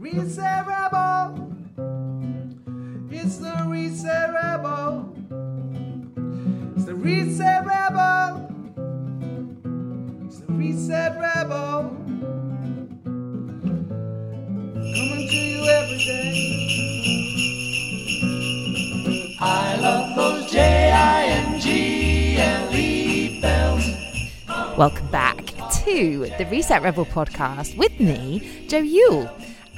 Reset Rebel. It's the Reset Rebel. It's the Reset Rebel. It's the Reset Rebel. Coming to you every day. I love those J-I-N-G-L-E bells. Welcome back to the Reset Rebel podcast with me, Joe Yule.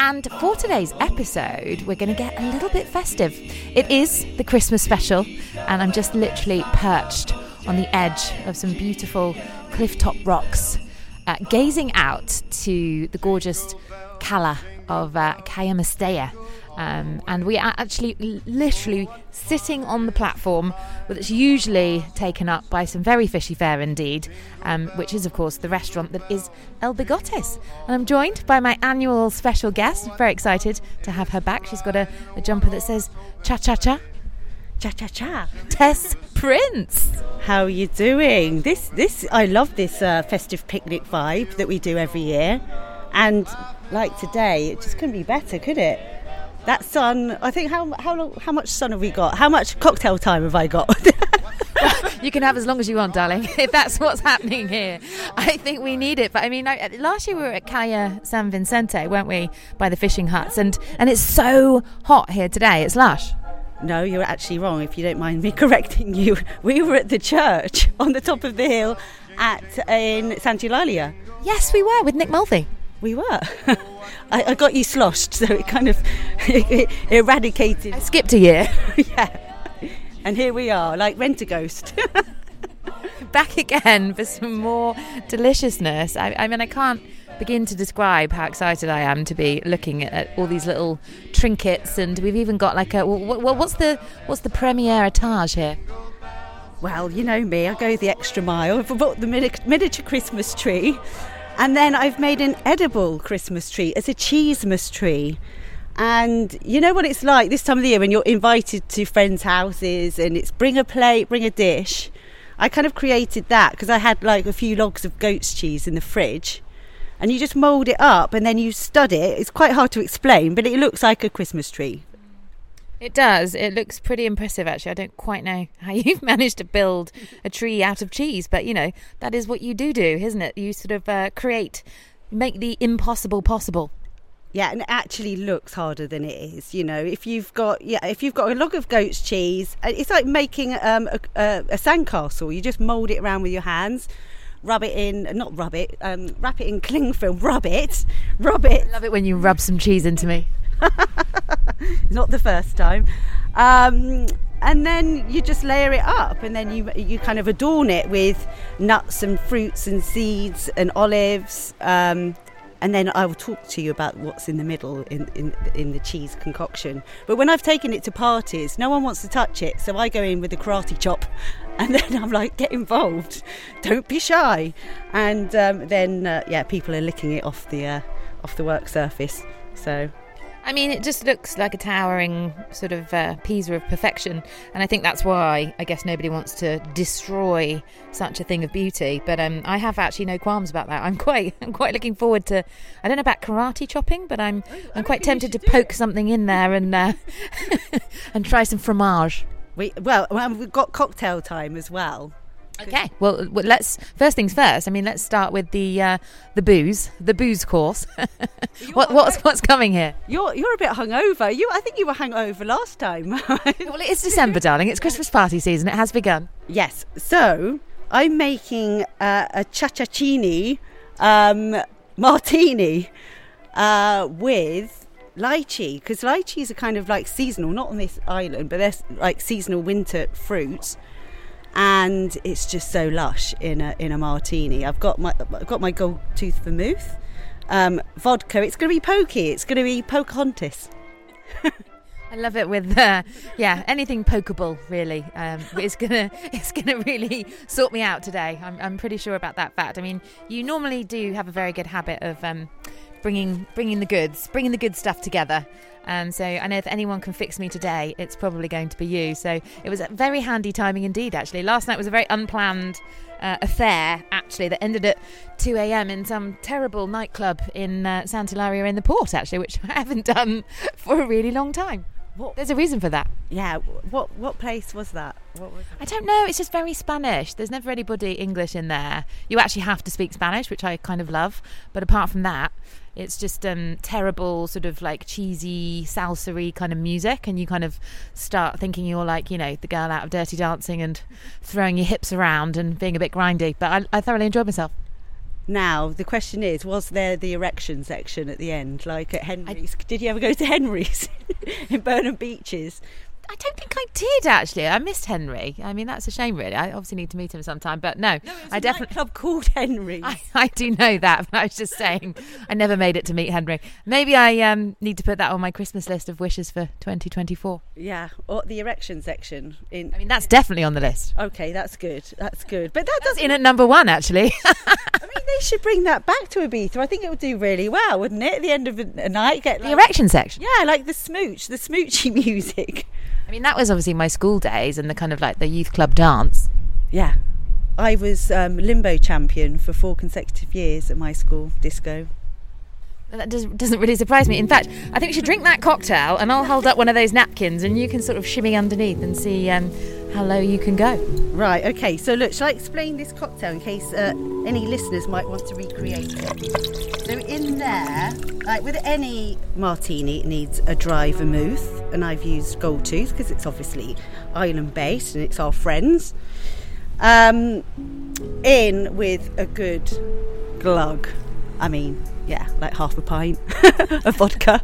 And for today's episode, we're going to get a little bit festive. It is the Christmas special, and I'm just literally perched on the edge of some beautiful clifftop rocks, uh, gazing out to the gorgeous cala of uh. Um, and we are actually literally sitting on the platform that's usually taken up by some very fishy fare indeed, um, which is, of course, the restaurant that is El Bigotes. And I'm joined by my annual special guest. Very excited to have her back. She's got a, a jumper that says cha cha cha. Cha cha cha. Tess Prince. How are you doing? This this I love this uh, festive picnic vibe that we do every year, and like today, it just couldn't be better, could it? That sun. I think how how long how much sun have we got? How much cocktail time have I got? You can have as long as you want, darling, if that's what's happening here. I think we need it. But I mean, I, last year we were at Cala San Vicente, weren't we, by the fishing huts? And, and it's so hot here today. It's lush. no, you're actually wrong. If you don't mind me correcting you, we were at the church on the top of the hill at in Santa Eulalia. Yes, we were with Nick Mulvey. We were. I, I got you sloshed, so it kind of eradicated. I skipped a year. yeah. And here we are, like Rent a Ghost. Back again for some more deliciousness. I, I mean, I can't begin to describe how excited I am to be looking at, all these little trinkets, and we've even got like a what, what, what's the what's the premiere etage here? well, you know me, I go the extra mile. I've bought the mini- miniature Christmas tree, and then I've made an edible Christmas tree as a cheesemas tree. And you know what it's like this time of the year when you're invited to friends' houses and it's bring a plate, bring a dish. I kind of created that because I had like a few logs of goat's cheese in the fridge. And you just mould it up and then you stud it. It's quite hard to explain, but it looks like a Christmas tree. It does. It looks pretty impressive, actually. I don't quite know how you've managed to build a tree out of cheese, but you know, that is what you do do, isn't it? You sort of uh, create, make the impossible possible. Yeah, and it actually looks harder than it is. You know, if you've got yeah, if you've got a log of goat's cheese, uh, it's like making um, a, a, a sandcastle. You just mould it around with your hands, rub it in, not rub it, um, wrap it in cling film, rub it, rub it. I love it when you rub some cheese into me. not the first time. Um, and then you just layer it up, and then you you kind of adorn it with nuts and fruits and seeds and olives. Um, and then I will talk to you about what's in the middle in, in in the cheese concoction. But when I've taken it to parties, no one wants to touch it, so I go in with a karate chop, and then I'm like, get involved, don't be shy, and um, then uh, yeah, people are licking it off the uh, off the work surface. So I mean, it just looks like a towering sort of uh, Pisa of perfection, and I think that's why I guess nobody wants to destroy such a thing of beauty. But um, I have actually no qualms about that. I'm quite, I'm quite looking forward to. I don't know about karate chopping, but I'm, I'm quite tempted to poke something in there and uh, and try some fromage. we well, well, we've got cocktail time as well. Okay. Well, well, let's first things first. I mean, let's start with the uh, the booze, the booze course. what, what's what's coming here? You're you're a bit hungover. You, I think you were hungover last time. Well, it is December, darling. It's Christmas party season. It has begun. yes. So I'm making uh, a chachachini um, martini uh, with lychee because lychees are kind of like seasonal, not on this island, but they're like seasonal winter fruits. And it's just so lush in a in a martini. I've got my I've got my gold tooth vermouth, um, vodka. It's going to be pokey. It's going to be Pocahontas. I love it with uh, yeah anything pokeable really. Um, it's gonna it's gonna really sort me out today. I'm I'm pretty sure about that fact. I mean, you normally do have a very good habit of um, bringing bringing the goods, bringing the good stuff together. And so I know if anyone can fix me today, it's probably going to be you. So it was a very handy timing indeed. Actually, last night was a very unplanned uh, affair. Actually, that ended at 2 a.m. in some terrible nightclub in uh, Sant'Ilaria in the port. Actually, which I haven't done for a really long time. What? There's a reason for that. Yeah. What what place was that? What was I don't know. It's just very Spanish. There's never anybody English in there. You actually have to speak Spanish, which I kind of love. But apart from that, it's just um, terrible, sort of like cheesy, salsa kind of music. And you kind of start thinking you're like, you know, the girl out of Dirty Dancing and throwing your hips around and being a bit grindy. But I, I thoroughly enjoyed myself. Now the question is: Was there the erection section at the end, like at Henry's? Did you ever go to Henry's in Burnham Beeches? I don't think I did actually. I missed Henry. I mean, that's a shame, really. I obviously need to meet him sometime. But no, I definitely. club called Henry. I, I do know that, but I was just saying I never made it to meet Henry. Maybe I um, need to put that on my Christmas list of wishes for 2024. yeah, or the erection section in. I mean, that's definitely on the list. Okay, that's good. That's good. But that That's doesn't. in at number one, actually. I mean, they should bring that back to Ibiza. I think it would do really well, wouldn't it? At the end of a night, get the erection section. yeah, like the smooch, the smoochy music. I mean, that was obviously my school days and the kind of like the youth club dance. Yeah, I was um, limbo champion for four consecutive years at my school disco. That does, doesn't really surprise me. In fact, I think we should drink that cocktail and I'll hold up one of those napkins and you can sort of shimmy underneath and see um, how low you can go. Right, okay, so look, shall I explain this cocktail in case uh, any listeners might want to recreate it? So, in there, like with any martini, it needs a dry vermouth, and I've used Gold Tooth because it's obviously island based and it's our friends. Um, in with a good glug. I mean, yeah, like half a pint of vodka.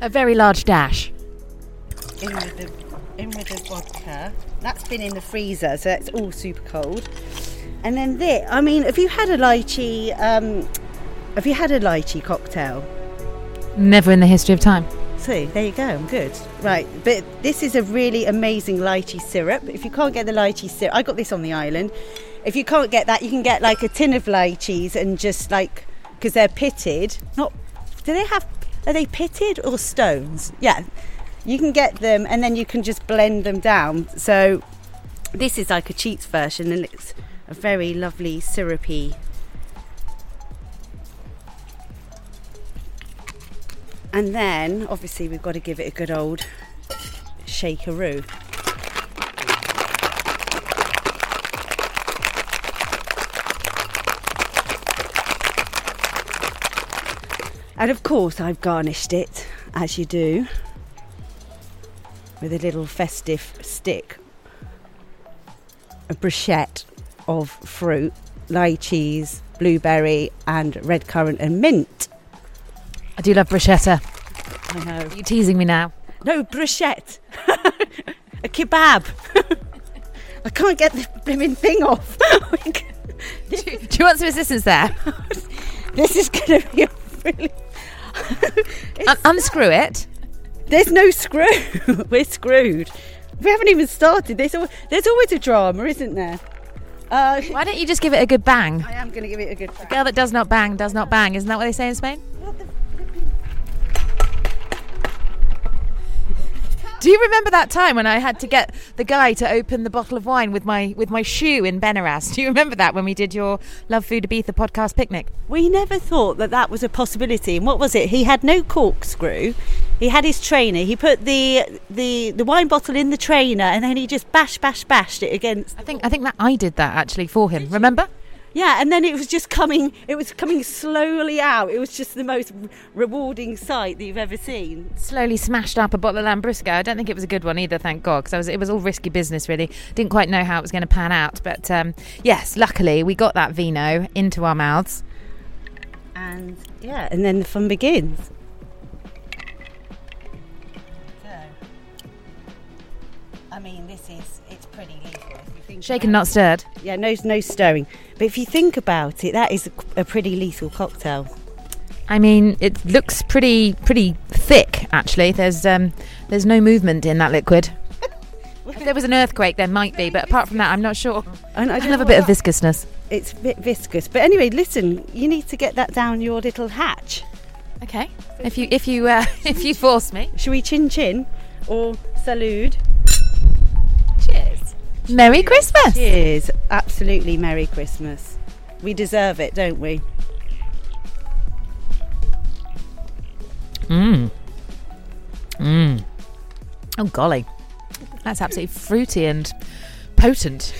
A very large dash. in with the in with the vodka. That's been in the freezer, so it's all super cold. And then this, I mean, have you had a lychee? Um, have you had a lychee cocktail? Never in the history of time. See, there you go. I'm good. Right, but this is a really amazing lychee syrup. If you can't get the lychee syrup, I got this on the island. If you can't get that, you can get like a tin of lychees and just like because they're pitted. Not do they have? Are they pitted or stones? Yeah, you can get them and then you can just blend them down. So this is like a cheats version, and it's a very lovely syrupy. And then, obviously, we've got to give it a good old shakeroo. And of course, I've garnished it, as you do, with a little festive stick, a bruschette of fruit, lychees, blueberry, and red currant and mint. I do love bruschetta. I know. Are you teasing me now? No, bruschette. a kebab. I can't get the blimmin' thing off. do, do you want some assistance there? this is going to be a really. Un- unscrew it. There's no screw. We're screwed. We haven't even started. There's, al- there's always a drama, isn't there? Uh, Why don't you just give it a good bang? I am going to give it a good. Girl that does not bang does not bang. Isn't that what they say in Spain? Do you remember that time when I had to get the guy to open the bottle of wine with my with my shoe in Benirras? Do you remember that when we did your Love Food Ibiza podcast picnic? We never thought that that was a possibility. And what was it? He had no corkscrew. He had his trainer. He put the the the wine bottle in the trainer, and then he just bash bash bashed it against. I think I think that I did that actually for him. Remember? Yeah, and then it was just coming. It was coming slowly out. It was just the most rewarding sight that you've ever seen. Slowly smashed up a bottle of Lambrusco. I don't think it was a good one either, thank God, because it was all risky business really. Didn't quite know how it was going to pan out, but um, yes, luckily we got that vino into our mouths. And yeah, and then the fun begins. Shaken, not stirred. Yeah, no, no stirring. But if you think about it, that is a, a pretty lethal cocktail. I mean, it looks pretty pretty thick actually. There's um, there's no movement in that liquid. If there was an earthquake, there might be, but apart from that, I'm not sure. And I I don't love a bit of viscousness. It's a bit viscous. But anyway, listen, you need to get that down your little hatch. Okay. If you if you uh, if you force me. should we chin chin or salute? Cheers. Merry Christmas. Cheers. Absolutely Merry Christmas. We deserve it, don't we? Mmm. Mmm. Oh golly, that's absolutely fruity and potent,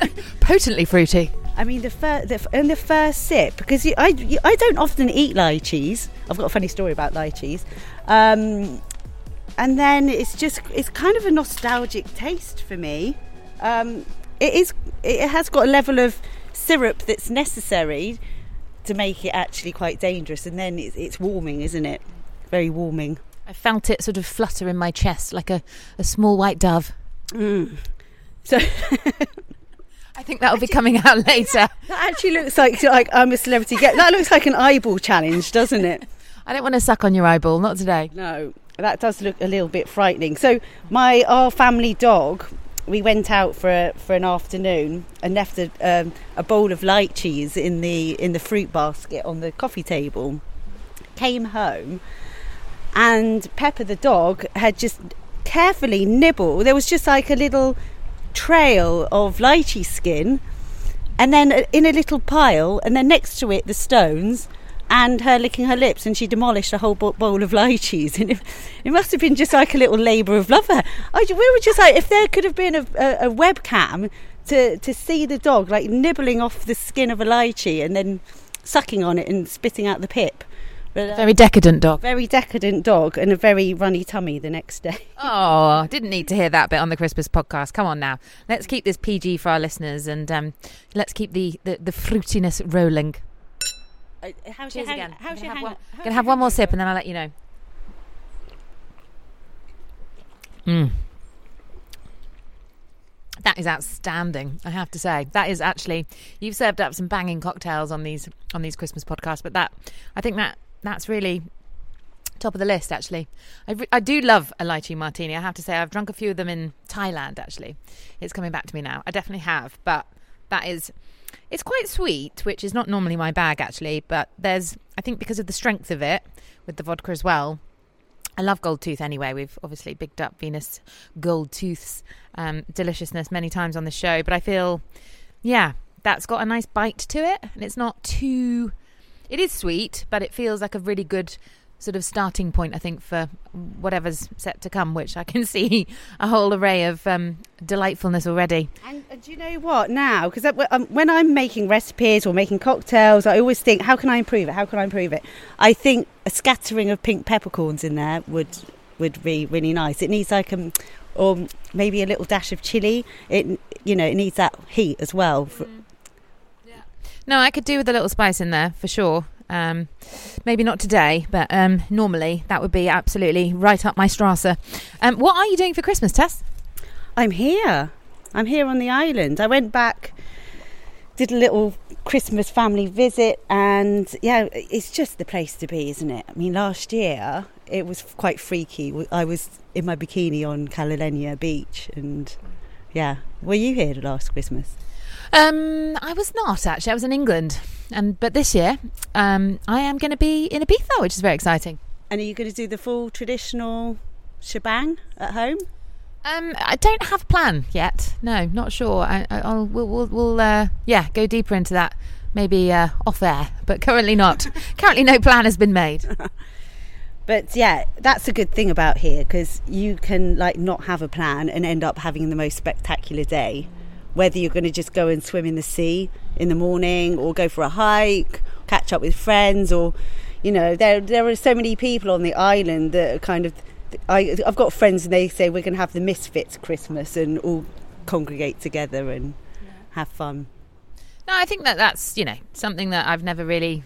potently fruity. I mean, the first, the, f- in the first sip, because you, I, you, I don't often eat lychees. I've got a funny story about lychees. Um, and then it's just, it's kind of a nostalgic taste for me. Um, it is, it has got a level of syrup that's necessary to make it actually quite dangerous. And then it's, it's warming, isn't it? Very warming. I felt it sort of flutter in my chest like a, a small white dove. Mm. So I think that'll be coming out later. that actually looks like like I'm a celebrity. Get that looks like an eyeball challenge, doesn't it? I don't want to suck on your eyeball, not today. No, that does look a little bit frightening. So my our family dog, we went out for a, for an afternoon and left a, um, a bowl of light cheese in the in the fruit basket on the coffee table. Came home, and Pepper the dog had just carefully nibbled. There was just like a little trail of lychee skin, and then in a little pile, and then next to it the stones, and her licking her lips, and she demolished a whole bowl of lychees. And it, it must have been just like a little labour of love. I, we were just like, if there could have been a, a, a webcam to to see the dog like nibbling off the skin of a lychee and then sucking on it and spitting out the pip. But, uh, Very decadent dog. very decadent dog and a very runny tummy the next day. Oh, didn't need to hear that bit on the Christmas podcast. Come on now. Let's keep this PG for our listeners and um, let's keep the, the, the fruitiness rolling. How's Cheers your hang- again. How's Gonna your have hang- one- how's Gonna your have one more hangover? sip and then I'll let you know. Mm. That is outstanding, I have to say. That is actually you've served up some banging cocktails on these on these Christmas podcasts, but that I think that that's really top of the list actually. I, re- I do love a lychee martini. I have to say I've drunk a few of them in Thailand actually. It's coming back to me now. I definitely have, but that is it's quite sweet, which is not normally my bag actually, but there's I think because of the strength of it with the vodka as well. I love Gold Tooth anyway. We've obviously bigged up Venus Gold Tooth's um, deliciousness many times on the show, but I feel, yeah, that's got a nice bite to it, and it's not too. It is sweet, but it feels like a really good sort of starting point, I think, for whatever's set to come, which I can see a whole array of um, delightfulness already. And, and do you know what now? Because um, when I'm making recipes or making cocktails, I always think, how can I improve it? How can I improve it? I think a scattering of pink peppercorns in there would would be really nice. It needs like um, or maybe a little dash of chili. It you know it needs that heat as well. For, No, I could do with a little spice in there for sure. Um, maybe not today, but um, normally that would be absolutely right up my Strasse. Um, what are you doing for Christmas, Tess? I'm here. I'm here on the island. I went back, did a little Christmas family visit, and yeah, it's just the place to be, isn't it? I mean, last year it was quite freaky. I was in my bikini on Cala Llenya Beach, and yeah, were you here last Christmas? Um, I was not actually. I was in England, and but this year, um, I am going to be in Ibiza, which is very exciting. And are you going to do the full traditional shebang at home? Um, I don't have a plan yet. No, not sure. I, I, I'll we'll, we'll, we'll uh, yeah go deeper into that maybe uh, off air, but currently not. currently, no plan has been made. But yeah, that's a good thing about here because you can like not have a plan and end up having the most spectacular day. Whether you're going to just go and swim in the sea in the morning, or go for a hike, catch up with friends, or you know, there there are so many people on the island that are kind of. I, I've got friends and they say we're going to have the Misfits Christmas and all congregate together and have fun. No, I think that that's you know something that I've never really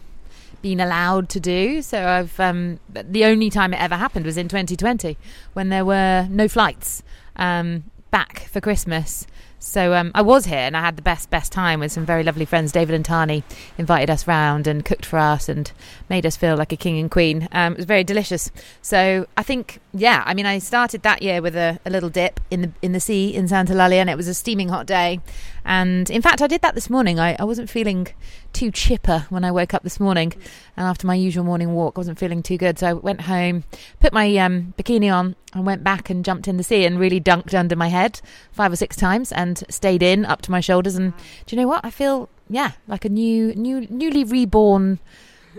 been allowed to do. So I've um, the only time it ever happened was in 2020 when there were no flights um, back for Christmas. So um, I was here and I had the best best time with some very lovely friends. David and Tani invited us round and cooked for us and made us feel like a king and queen. Um, it was very delicious. So I think yeah, I mean, I started that year with a, a little dip in the in the sea in Santa Lalia, and it was a steaming hot day. And in fact, I did that this morning. I, I wasn't feeling too chipper when I woke up this morning, and after my usual morning walk, I wasn't feeling too good. So I went home, put my um, bikini on, and went back and jumped in the sea and really dunked under my head five or six times and stayed in up to my shoulders. And do you know what? I feel yeah like a new new newly reborn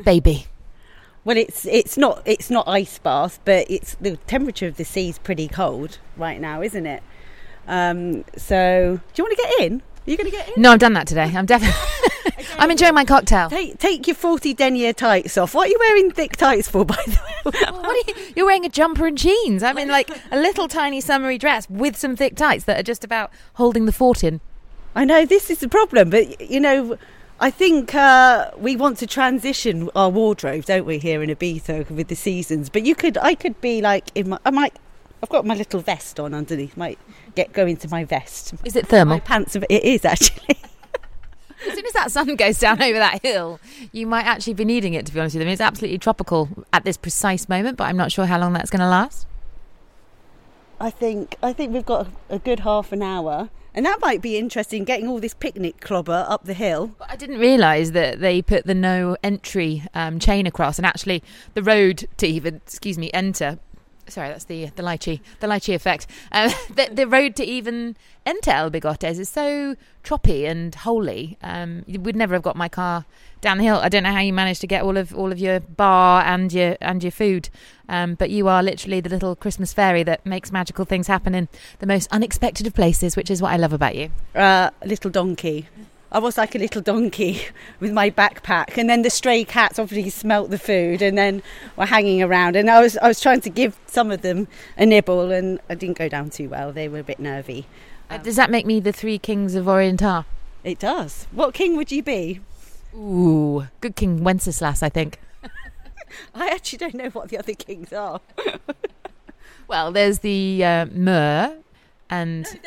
baby. Well, it's it's not it's not ice bath, but it's the temperature of the sea is pretty cold right now, isn't it? Um, so, do you want to get in? Are you going to get in? No, I've done that today. I'm definitely. I'm enjoying my cocktail. Take take your forty denier tights off. What are you wearing thick tights for, by the way? What are you, you're wearing a jumper and jeans. I mean, like a little tiny summery dress with some thick tights that are just about holding the fort in. I know this is the problem, but you know, I think uh, we want to transition our wardrobe, don't we, here in Ibiza with the seasons? But you could, I could be like in my, I might, I've got my little vest on underneath. Might get go into my vest. Is it thermal? My pants, are- it is actually. As soon as that sun goes down over that hill, you might actually be needing it. To be honest with you, I mean, it's absolutely tropical at this precise moment, but I'm not sure how long that's going to last. I think I think we've got a, a good half an hour, and that might be interesting. Getting all this picnic clobber up the hill. I didn't realise that they put the no entry um, chain across, and actually the road to even, excuse me, enter. Sorry, that's the the lychee, the lychee effect. Um, the, the road to even enter El Bigotes is so choppy and holy. Um, you would never have got my car down the hill. I don't know how you managed to get all of all of your bar and your and your food, um, but you are literally the little Christmas fairy that makes magical things happen in the most unexpected of places, which is what I love about you. uh, little donkey. I was like a little donkey with my backpack, and then the stray cats obviously smelt the food, and then were hanging around. And I was I was trying to give some of them a nibble, and I didn't go down too well. They were a bit nervy. Uh, does that make me the three kings of Orientar? It does. What king would you be? Ooh, good King Wenceslas, I think. I actually don't know what the other kings are. Well, there's the uh, Myrrh, and they.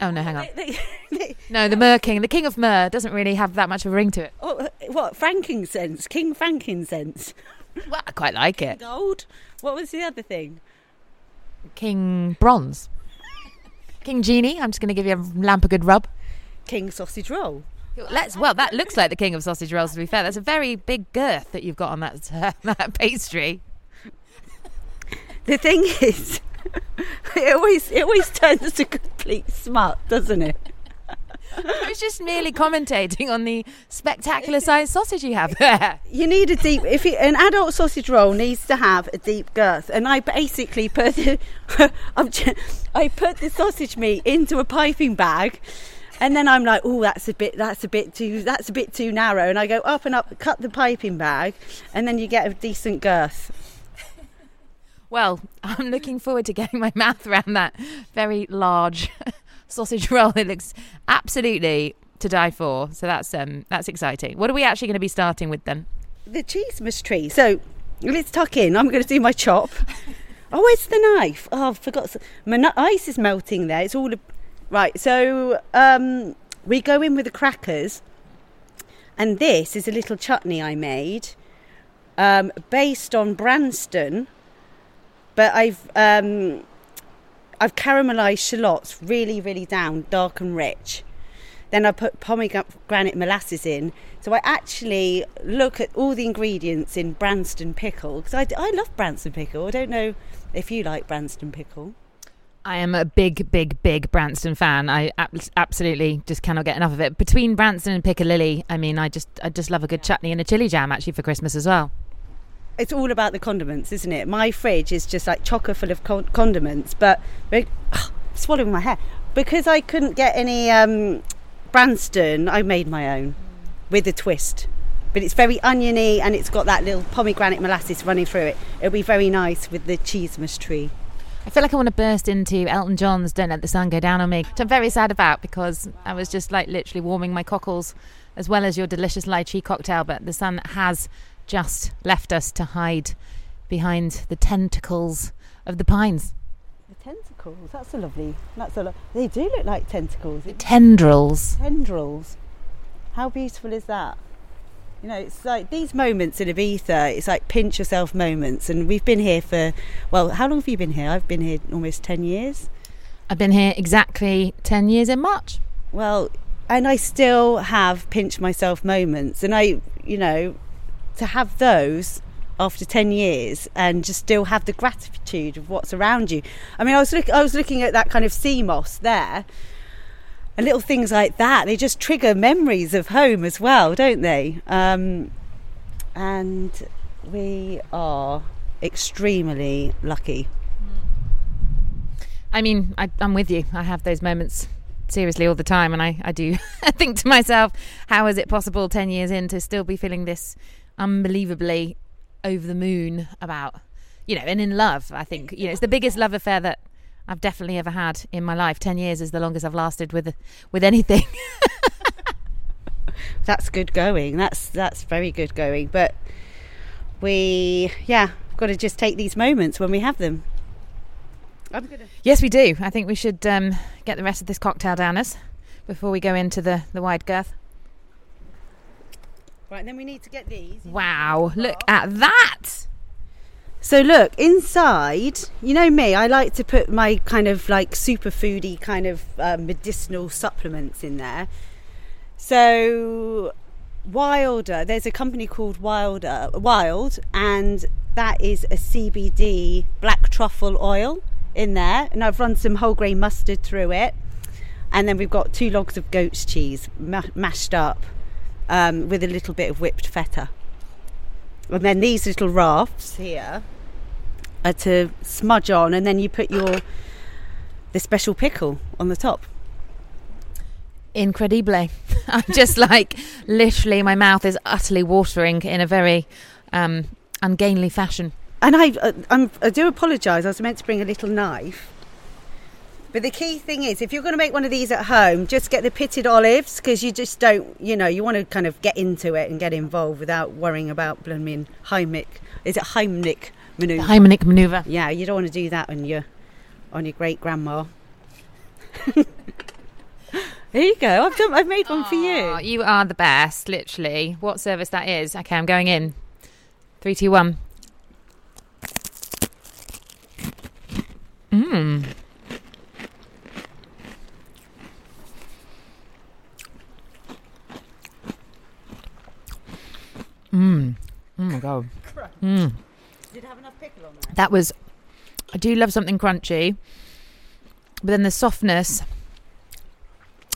Oh, no, hang on. They, they, they, no, the Myrrh King. The King of Myrrh doesn't really have that much of a ring to it. oh, uh, what frankincense? King frankincense. Well, I quite like it. Gold. What was the other thing? King Bronze. King Genie. I'm just going to give you a lamp a good rub. King sausage roll. Let's. Well, that looks like the King of Sausage Rolls. To be fair, that's a very big girth that you've got on that uh, that pastry. The thing is, it always it always turns to complete smut, doesn't it? I was just merely commentating on the spectacular sized sausage you have there. You need a deep. If you, an adult sausage roll needs to have a deep girth, and I basically put the, I put the sausage meat into a piping bag, and then I'm like, oh, that's a bit, that's a bit too, that's a bit too narrow, and I go up and up, cut the piping bag, and then you get a decent girth. Well, I'm looking forward to getting my mouth around that very large sausage roll. It looks absolutely to die for. So that's um that's exciting. What are we actually going to be starting with then? The cheesemas tree. So let's tuck in. I'm going to do my chop. Oh, where's the knife? Oh, I forgot. My ice is melting there. It's all a- right. So um, we go in with the crackers, and this is a little chutney I made, um, based on Branston, but I've um, I've caramelized shallots really, really down, dark and rich. Then I put pomegranate molasses in. So I actually look at all the ingredients in Branston pickle because I, I love Branston pickle. I don't know if you like Branston pickle. I am a big, big, big Branston fan. I ab- absolutely just cannot get enough of it. Between Branston and Piccalilli, I mean, I just, I just love a good chutney and a chili jam actually for Christmas as well. It's all about the condiments, isn't it? My fridge is just like chocker full of con- condiments, but swallowing my hair because I couldn't get any um, Branston. I made my own with a twist. But it's very oniony and it's got that little pomegranate molasses running through it. It'll be very nice with the cheesemas tree. I feel like I want to burst into Elton John's "Don't Let the Sun Go Down on Me," which I'm very sad about because I was just like literally warming my cockles, as well as your delicious lychee cocktail. But the sun has just left us to hide behind the tentacles of the pines, The tentacles, that's a lovely, that's a lo- they do look like tentacles. tendrils. Tendrils. How beautiful is that? You know, it's like these moments in Ibiza, it's like pinch yourself moments. And we've been here for, well, how long have you been here? I've been here almost 10 years. I've been here exactly 10 years in March. Well, and I still have pinch myself moments. And I, you know, to have those after 10 years and just still have the gratitude of what's around you. I mean, I was, look, I was looking at that kind of sea moss there. And little things like that, they just trigger memories of home as well, don't they? Um, and we are extremely lucky. I mean, I, I'm with you. I have those moments seriously all the time, and I, I do think to myself, how is it possible 10 years in to still be feeling this unbelievably over the moon about, you know, and in love? I think, you know, it's the biggest love affair that I've definitely ever had in my life. 10 years is the longest I've lasted with with anything. That's good going. That's that's very good going. But we, yeah, got to just take these moments when we have them. I'm gonna. yes, we do. I think we should um, get the rest of this cocktail down us before we go into the, the wide girth. Right, then we need to get these. Wow, look at that! So look inside. You know me. I like to put my kind of like super superfoody kind of uh, medicinal supplements in there. So Wilder. There's a company called Wilder Wild, and that is a CBD black truffle oil in there. And I've run some whole grain mustard through it, and then we've got two logs of goat's cheese ma- mashed up um, with a little bit of whipped feta. And then these little rafts here are to smudge on, and then you put your the special pickle on the top. Incredible. I'm just like, literally, my mouth is utterly watering in a very um, ungainly fashion. And I, uh, I'm, I do apologise. I was meant to bring a little knife. But the key thing is, if you're going to make one of these at home, just get the pitted olives because you just don't, you know, you want to kind of get into it and get involved without worrying about blooming Heimlich. Is it Heimlich The manoeuvre? Heimlich maneuver. yeah, you don't want to do that on your on your great grandma. There you go. I've done. I've made one for you. you are the best, literally. What service that is? Okay, I'm going in. Three, two, one. Mmm. Mmm. Oh my god. Mmm. Did it have enough pickle on there? That was. I do love something crunchy, but then the softness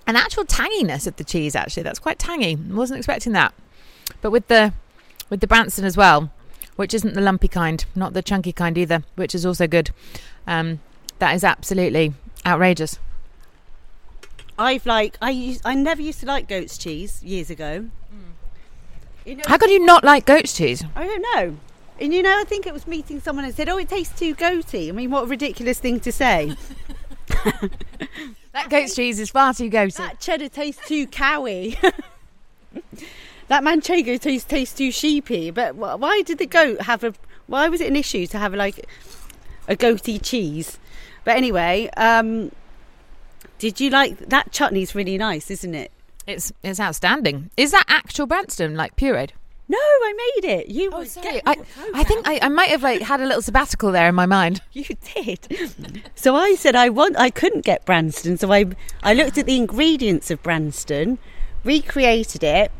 and actual tanginess of the cheese. Actually, that's quite tangy. I Wasn't expecting that, but with the with the Branston as well, which isn't the lumpy kind, not the chunky kind either, which is also good. Um, that is absolutely outrageous. I've like I used, I never used to like goat's cheese years ago. You know, How could you not like goat's cheese? I don't know. And you know, I think it was meeting someone and said, "Oh, it tastes too goaty." I mean, what a ridiculous thing to say. That goat's cheese is far too goaty. that cheddar tastes too cowy. that manchego tastes tastes too sheepy. But why did the goat have a? Why was it an issue to have like a goaty cheese? But anyway, um, did you like that chutney's really nice, isn't it? It's it's outstanding. Is that actual Branston like pureed? No, I made it. You Oh, were sorry. I, I think I, I might have like had a little sabbatical there in my mind. You did. So I said I want. I couldn't get Branston, so I I looked at the ingredients of Branston, recreated it,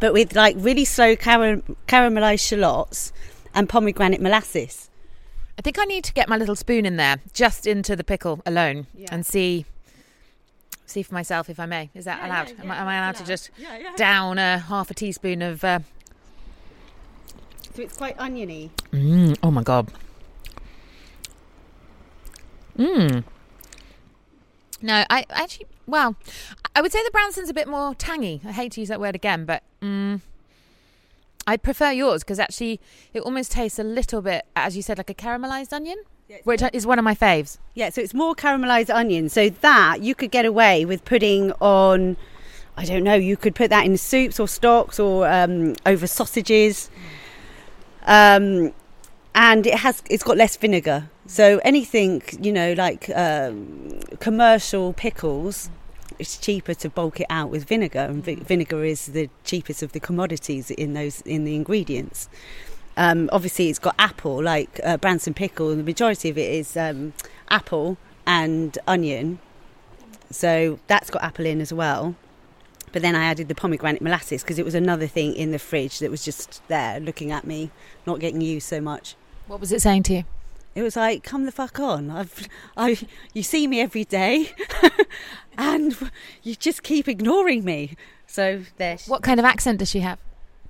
but with like really slow cara- caramelized shallots and pomegranate molasses. I think I need to get my little spoon in there, just into the pickle alone, Yeah. and see see for myself if I may. Is that Yeah, allowed? yeah, am, I, yeah, am I allowed that's to just down a half a teaspoon of? Uh, So it's quite oniony. mm, oh my god. Mmm. No, I actually. Well, I would say the Branston's a bit more tangy. I hate to use that word again, but mm, I prefer yours because actually it almost tastes a little bit, as you said, like a caramelized onion, which is one of my faves. Yeah, so it's more caramelized onion. So that you could get away with putting on. I don't know. You could put that in soups or stocks or um, over sausages. Um, and it has it's got less vinegar. So anything you know like um, commercial pickles it's cheaper to bulk it out with vinegar, and vi- vinegar is the cheapest of the commodities in those in the ingredients. Um, obviously, it's got apple, like uh, Branston pickle, and the majority of it is um, apple and onion. So that's got apple in as well. But then I added the pomegranate molasses because it was another thing in the fridge that was just there looking at me, not getting used so much. What was it saying to you? It was like, come the fuck on. I've, I, you see me every day, and you just keep ignoring me. So there. What kind of accent does she have?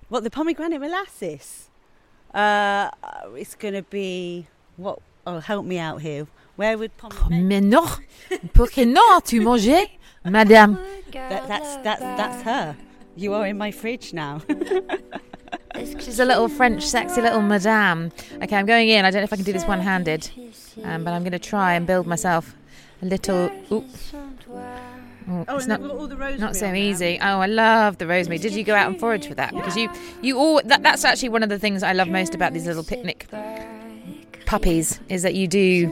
What the pomegranate molasses? Uh, it's going to be what? Oh, help me out here. Where would pomegranate? Mais non, pourquoi non, tu mangeais, madame. That, that's that's that's her. You are in my fridge now. She's a little French, sexy little madame. Okay, I'm going in. I don't know if I can do this one-handed, um, but I'm going to try and build myself a little. Ooh. Oh, it's not all the rosemary not so easy. Oh, I love the rosemary. Did you go out and forage for that? Because you, you all. That, that's actually one of the things I love most about these little picnic puppies is that you do.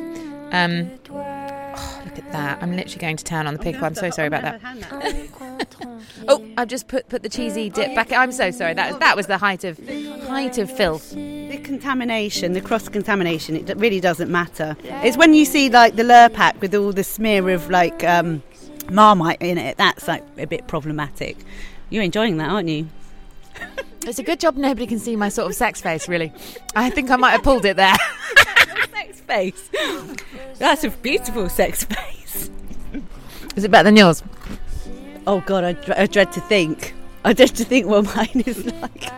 Um, oh, look at that! I'm literally going to town on the pickle. I'm so sorry about that. Oh, I've just put put the cheesy dip back. I'm so sorry. That that was the height of height of filth. The contamination, the cross contamination, it really doesn't matter. It's when you see like the Lurpak with all the smear of like um, Marmite in it. That's like a bit problematic. You're enjoying that, aren't you? It's a good job nobody can see my sort of sex face. Really, I think I might have pulled it there. sex face. That's a beautiful sex face. Is it better than yours? Oh God, I, dr- I dread to think. I dread to think what mine is like.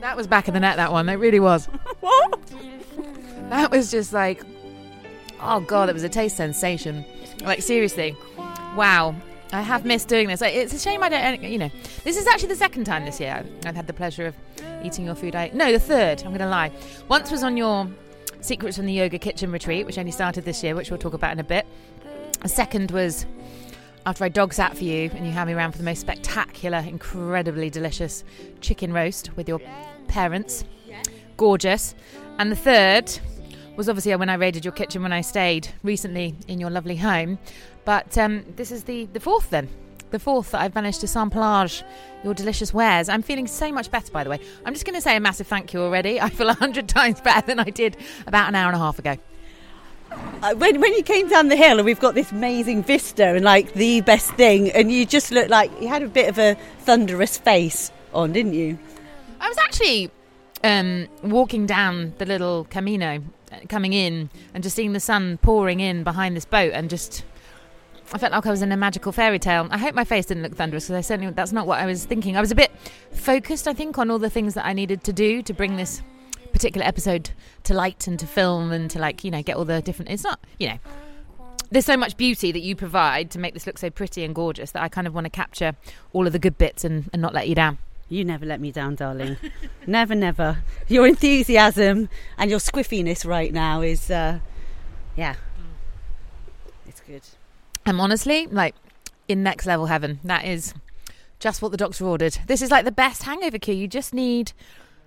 That was back of the net. That one. It really was. What? That was just like, oh god, it was a taste sensation. Like seriously, wow. I have missed doing this. It's a shame I don't. You know, this is actually the second time this year I've had the pleasure of eating your food. I no, the third. I'm going to lie. Once was on your Secrets from the Yoga Kitchen retreat, which only started this year, which we'll talk about in a bit. A second was after I dog sat for you and you had me around for the most spectacular, incredibly delicious chicken roast with your parents. Gorgeous. And the third was obviously when I raided your kitchen when I stayed recently in your lovely home. But um, this is the, the fourth then. The fourth that I've managed to samplage your delicious wares. I'm feeling so much better, by the way. I'm just going to say a massive thank you already. I feel a hundred times better than I did about an hour and a half ago. Uh, when when you came down the hill and we've got this amazing vista and like the best thing, and you just looked like you had a bit of a thunderous face on, didn't you? I was actually um, walking down the little Camino, uh, coming in, and just seeing the sun pouring in behind this boat, and just I felt like I was in a magical fairy tale. I hope my face didn't look thunderous because I certainly that's not what I was thinking. I was a bit focused, I think, on all the things that I needed to do to bring this particular episode to light and to film and to like you know get all the different. It's not you know. There's so much beauty that you provide to make this look so pretty and gorgeous that I kind of want to capture all of the good bits and, and not let you down. You never let me down, darling. never, never. Your enthusiasm and your squiffiness right now is, uh, yeah. I'm honestly like in next level heaven. That is just what the doctor ordered. This is like the best hangover cure. You just need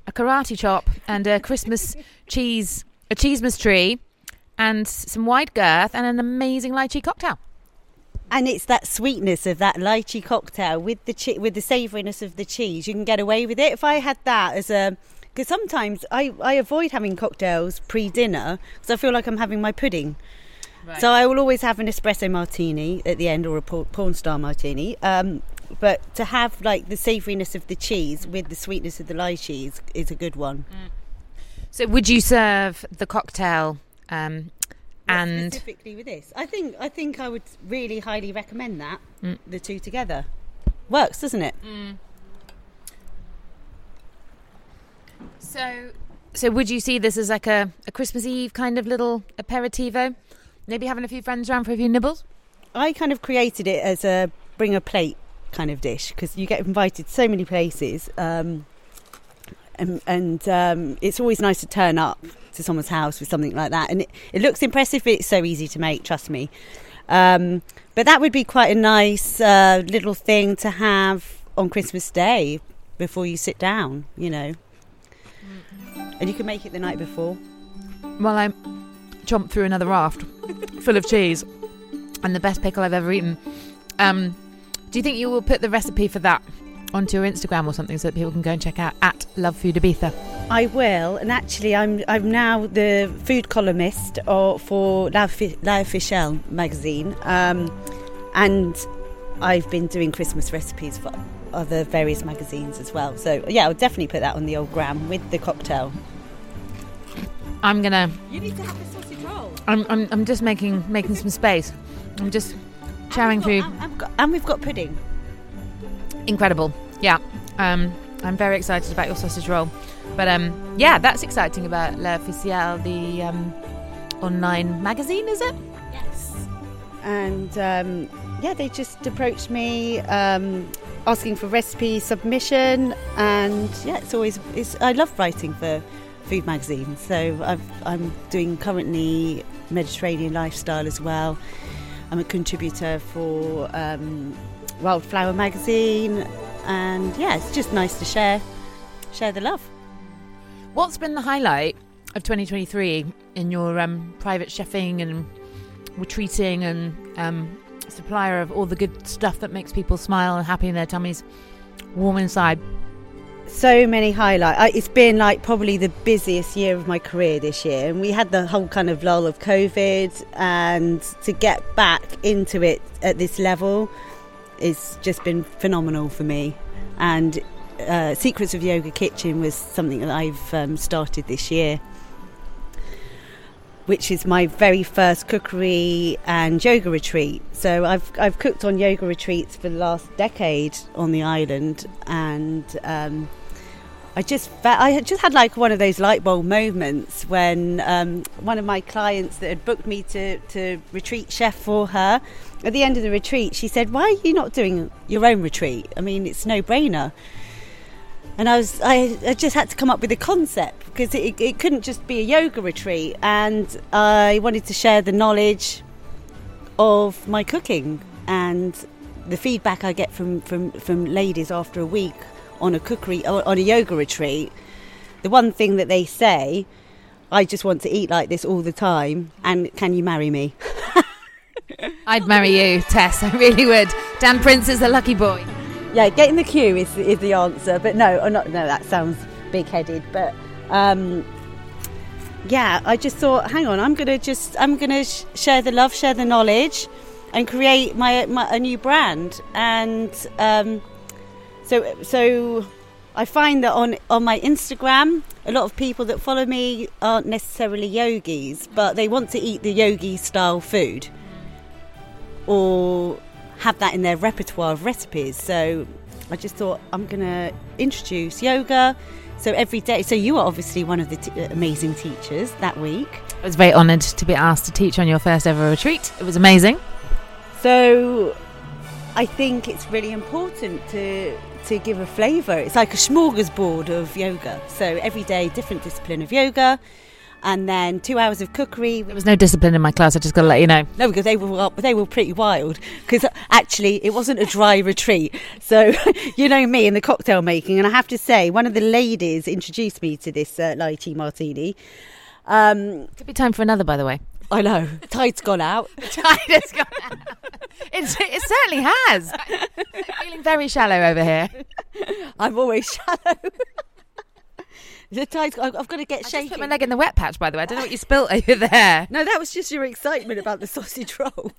a karate chop and a Christmas cheese, a cheesemas tree, and some wide girth and an amazing lychee cocktail. And it's that sweetness of that lychee cocktail with the with the savouriness of the cheese. You can get away with it. If I had that as a because sometimes I, I avoid having cocktails pre dinner because I feel like I'm having my pudding. So I will always have an espresso martini at the end or a por- porn star martini. Um, but to have like the savouriness of the cheese with the sweetness of the lychee is a good one. So, would you serve the cocktail um, and specifically with this, I think I think I would really highly recommend that Mm. the two together works, doesn't it? so? So, would you see this as like a, a Christmas Eve kind of little aperitivo? Maybe having a few friends around for a few nibbles. I kind of created it as a bring a plate kind of dish because you get invited so many places, um, and, and um, it's always nice to turn up to someone's house with something like that. And it, it looks impressive. It's so easy to make, trust me. Um, but that would be quite a nice uh, little thing to have on Christmas Day before you sit down, you know. And you can make it the night before. Well, I chomped through another raft full of cheese and the best pickle I've ever eaten. Um, do you think you will put the recipe for that onto your Instagram or something so that people can go and check out at Love Food Ibiza? I will, and actually, I'm I'm now the food columnist or for La, Fi- La Officiel magazine, um, and I've been doing Christmas recipes for other various magazines as well. So yeah, I'll definitely put that on the old gram with the cocktail. I'm gonna. You need to have the sausage roll. I'm, I'm, I'm just making making some space. I'm just chowing through. And, and, got- and we've got pudding. Incredible. Yeah. Um, I'm very excited about your sausage roll. But um, yeah, that's exciting about L'Officiel, the um, online magazine, is it? Yes. And um, yeah, they just approached me um, asking for recipe submission, and yeah, it's always it's. I love writing for food magazines, so I've, I'm doing currently Mediterranean lifestyle as well. I'm a contributor for um, Wildflower magazine, and yeah, it's just nice to share share the love. What's been the highlight of 2023 in your um, private chefing and retreating and um, supplier of all the good stuff that makes people smile and happy in their tummies, warm inside? So many highlights. It's been like probably the busiest year of my career this year, and we had the whole kind of lull of COVID, and to get back into it at this level, it's just been phenomenal for me. And uh, Secrets of Yoga Kitchen was something that I've um, started this year. Which is my very first cookery and yoga retreat. So I've I've cooked on yoga retreats for the last decade on the island, and um, I just I just had like one of those light bulb moments when um, one of my clients that had booked me to to retreat chef for her. At the end of the retreat, she said, "Why are you not doing your own retreat? I mean, it's no brainer." And I was I, I just had to come up with a concept because it, it couldn't just be a yoga retreat, and I wanted to share the knowledge of my cooking and the feedback I get from, from, from ladies after a week on a cookery on a yoga retreat. The one thing that they say, I just want to eat like this all the time, and can you marry me? I'd marry you, Tess. I really would. Dan Prince is a lucky boy. Yeah, get in the queue is, is the answer. But no, or not. No, that sounds big-headed. But um, yeah, I just thought, hang on, I'm gonna just, I'm gonna sh- share the love, share the knowledge, and create my, my a new brand. And um, so, so I find that on on my Instagram, a lot of people that follow me aren't necessarily yogis, but they want to eat the yogi style food or have that in their repertoire of recipes. So I just thought I'm going to introduce yoga. So every day, so you are obviously one of the t- uh, amazing teachers that week. I was very honoured to be asked to teach on your first ever retreat. It was amazing. So I think it's really important to to give a flavour. It's like a smorgasbord of yoga. So every day, different discipline of yoga, and then two hours of cookery. There was no discipline in my class. I just got to let you know. No, because they were they were pretty wild. Because actually, it wasn't a dry retreat. So you know me and the cocktail making, and I have to say, one of the ladies introduced me to this uh, lychee martini. Um, Could be time for another, by the way. I know tide's gone out. Tide has gone out. It's, it certainly has. Feeling very shallow over here. I'm always shallow. The tide's. I've got to get I just shaking. put my leg in the wet patch, by the way. I don't know what you spilt over there. No, that was just your excitement about the sausage roll.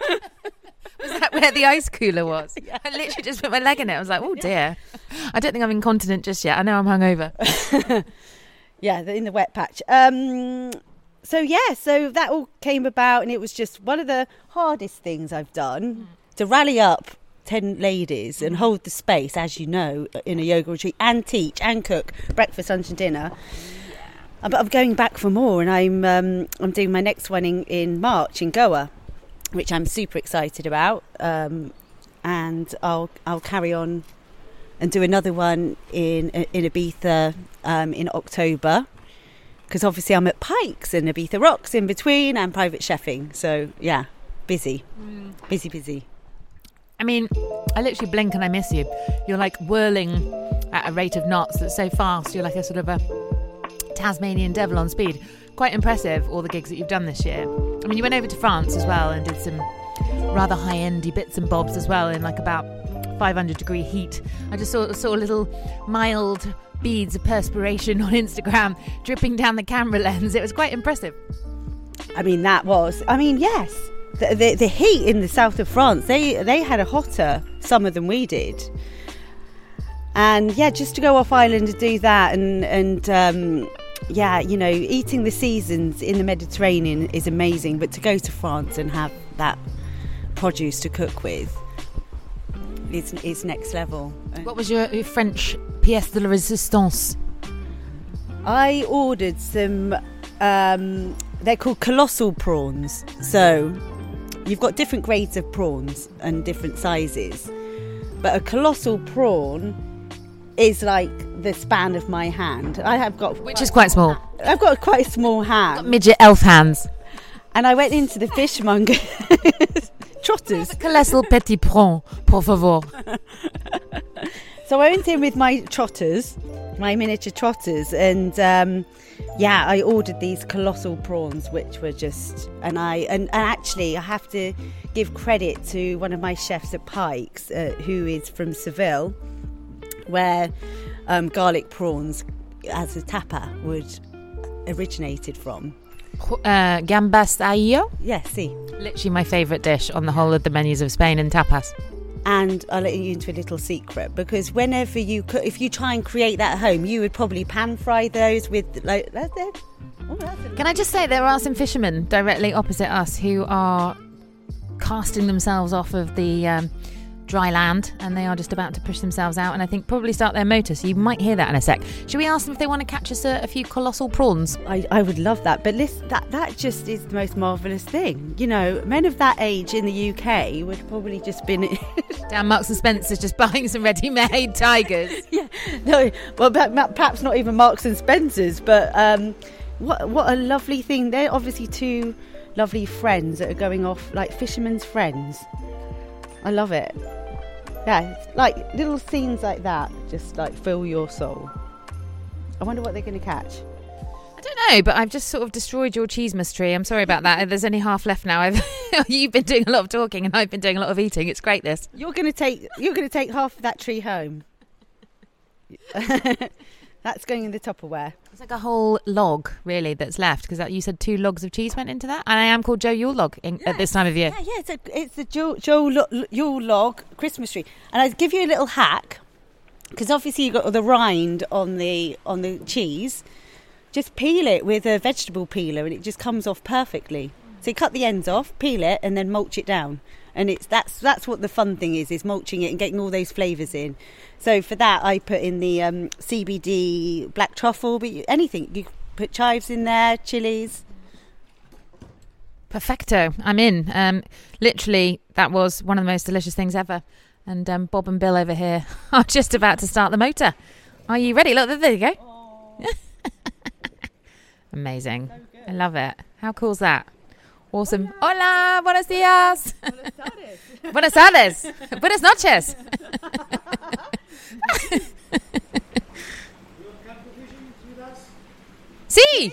Was that where the ice cooler was? I literally just put my leg in it. I was like, oh dear. I don't think I'm incontinent just yet. I know I'm hungover. Yeah, in the wet patch. Um, so yeah, so that all came about, and it was just one of the hardest things I've done to rally up ten ladies and hold the space, as you know, in a yoga retreat, and teach and cook breakfast, lunch, and dinner. Uh, But I'm going back for more, and I'm um, I'm doing my next one in, in March in Goa, which I'm super excited about. Um, and I'll I'll carry on and do another one in in Ibiza um, in October because obviously I'm at Pikes and Ibiza Rocks in between and private chefing. So yeah, busy, busy, busy. I mean, I literally blink and I miss you. You're like whirling at a rate of knots that's so fast. You're like a sort of a Tasmanian devil on speed. Quite impressive, all the gigs that you've done this year. I mean, you went over to France as well and did some rather high endy bits and bobs as well in like about 500 degree heat. I just saw, saw little mild beads of perspiration on Instagram dripping down the camera lens. It was quite impressive. I mean, that was. I mean, yes. The, the, the heat in the south of France, they they had a hotter summer than we did. And yeah, just to go off island and do that, and and um, yeah, you know, eating the seasons in the Mediterranean is amazing. But to go to France and have that produce to cook with, it's it's next level. What was your, your French pièce de la résistance? I ordered some. Um, they're called colossal prawns. So you've got different grades of prawns and different sizes, but a colossal prawn is like the span of my hand. I have got Which is quite small. I've got a quite a small hand, Midget elf hands. and I went into the fishmonger. Trotters. Colossal petit prawn, por favor. So I went in with my trotters, my miniature trotters, and um, yeah, I ordered these colossal prawns, which were just and I and, and actually I have to give credit to one of my chefs at Pikes, uh, who is from Seville, where um, garlic prawns as a tapa would originated from. Uh, gambas aillo. Yeah, see. Literally my favourite dish on the whole of the menus of Spain and tapas. And I'll let you into a little secret because whenever you cook, if you try and create that at home, you would probably pan fry those with like that's it. Oh, that's Can I just say there are some fishermen directly opposite us who are casting themselves off of the um, dry land and they are just about to push themselves out and I think probably start their motor. So you might hear that in a sec. Should we ask them if they want to catch us a, a few colossal prawns? I, I would love that, but listen, that that just is the most marvelous thing. You know, men of that age in the UK would probably just been. Dan Marks and Spencer's just buying some ready-made tigers. yeah, no, well, per- per- perhaps not even Marks and Spencers, but um, what what a lovely thing. They're obviously two lovely friends that are going off like fishermen's friends. I love it. Yeah, like little scenes like that just like fill your soul. I wonder what they're going to catch. I don't know, but I've just sort of destroyed your cheese tree. I'm sorry about that. There's only half left now. I've, you've been doing a lot of talking and I've been doing a lot of eating. It's great this. You're going to take you're going to take half of that tree home. That's going in the Tupperware. It's like a whole log, really, that's left because you said two logs of cheese went into that. And I am called Joe Yule log in, at this time of year. Yeah, yeah, it's a it's the Joe Joe Yule log Christmas tree, and I'd give you a little hack because obviously you have got all the rind on the on the cheese. Just peel it with a vegetable peeler, and it just comes off perfectly. So you cut the ends off, peel it, and then mulch it down. And it's that's that's what the fun thing is: is mulching it and getting all those flavours in. So for that, I put in the um, CBD black truffle, but you, anything you put chives in there, chilies. Perfecto. I'm in. Um, literally, that was one of the most delicious things ever. And um, Bob and Bill over here are just about to start the motor. Are you ready? Look, there you go. Amazing. I love it. How cool's that? Awesome. Hola, buenos días. Buenas tardes. Buenas noches. See,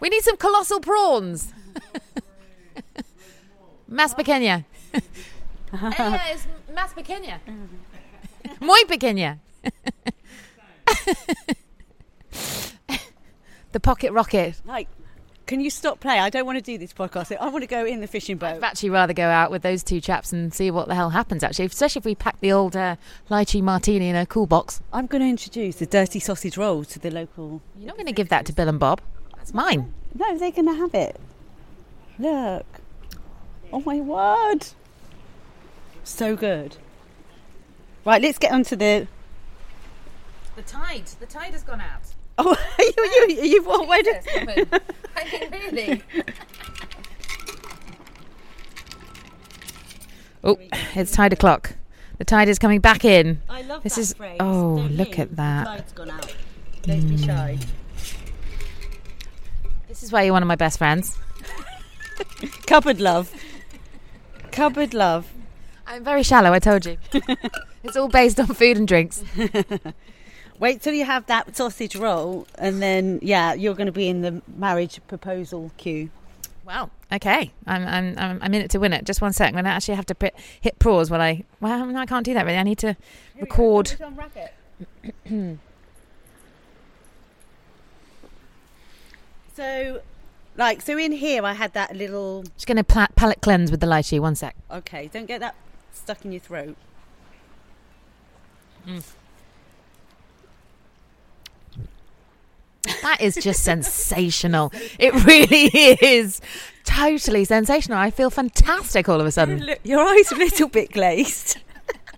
we need some colossal prawns. Más pequeña. Ella es más pequeña. Muy pequeña. the pocket rocket. Like, can you stop playing? I don't want to do this podcast. I want to go in the fishing boat. I'd actually rather go out with those two chaps and see what the hell happens, actually, especially if we pack the old uh, lychee martini in a cool box. I'm going to introduce the dirty sausage roll to the local. You're not going to give that to Bill and Bob. That's mine. No, they're going to have it. Look. Oh my word. So good. Right, let's get on to the. The tide. The tide has gone out. Oh, you, you, you've? Where did... I mean, really. Oh, it's tide o'clock. The tide is coming back in. I love This that is- phrase. oh, don't look you? at that. The tide's gone out. Don't be shy. Mm. This is why you're one of my best friends. Cupboard love. Cupboard love. I'm very shallow, I told you. it's all based on food and drinks. Wait till you have that sausage roll, and then yeah, you're going to be in the marriage proposal queue. Well, okay. I'm, I'm, I'm, I'm in it to win it. Just one sec. I'm going to actually have to put, hit pause while I. Well, no, I can't do that really. I need to record. So, like, so in here I had that little. Just going to pla- palate cleanse with the lychee. One sec. Okay, don't get that stuck in your throat. Mm. That is just sensational. It really is. Totally sensational. I feel fantastic all of a sudden. Look, your eyes are a little bit glazed.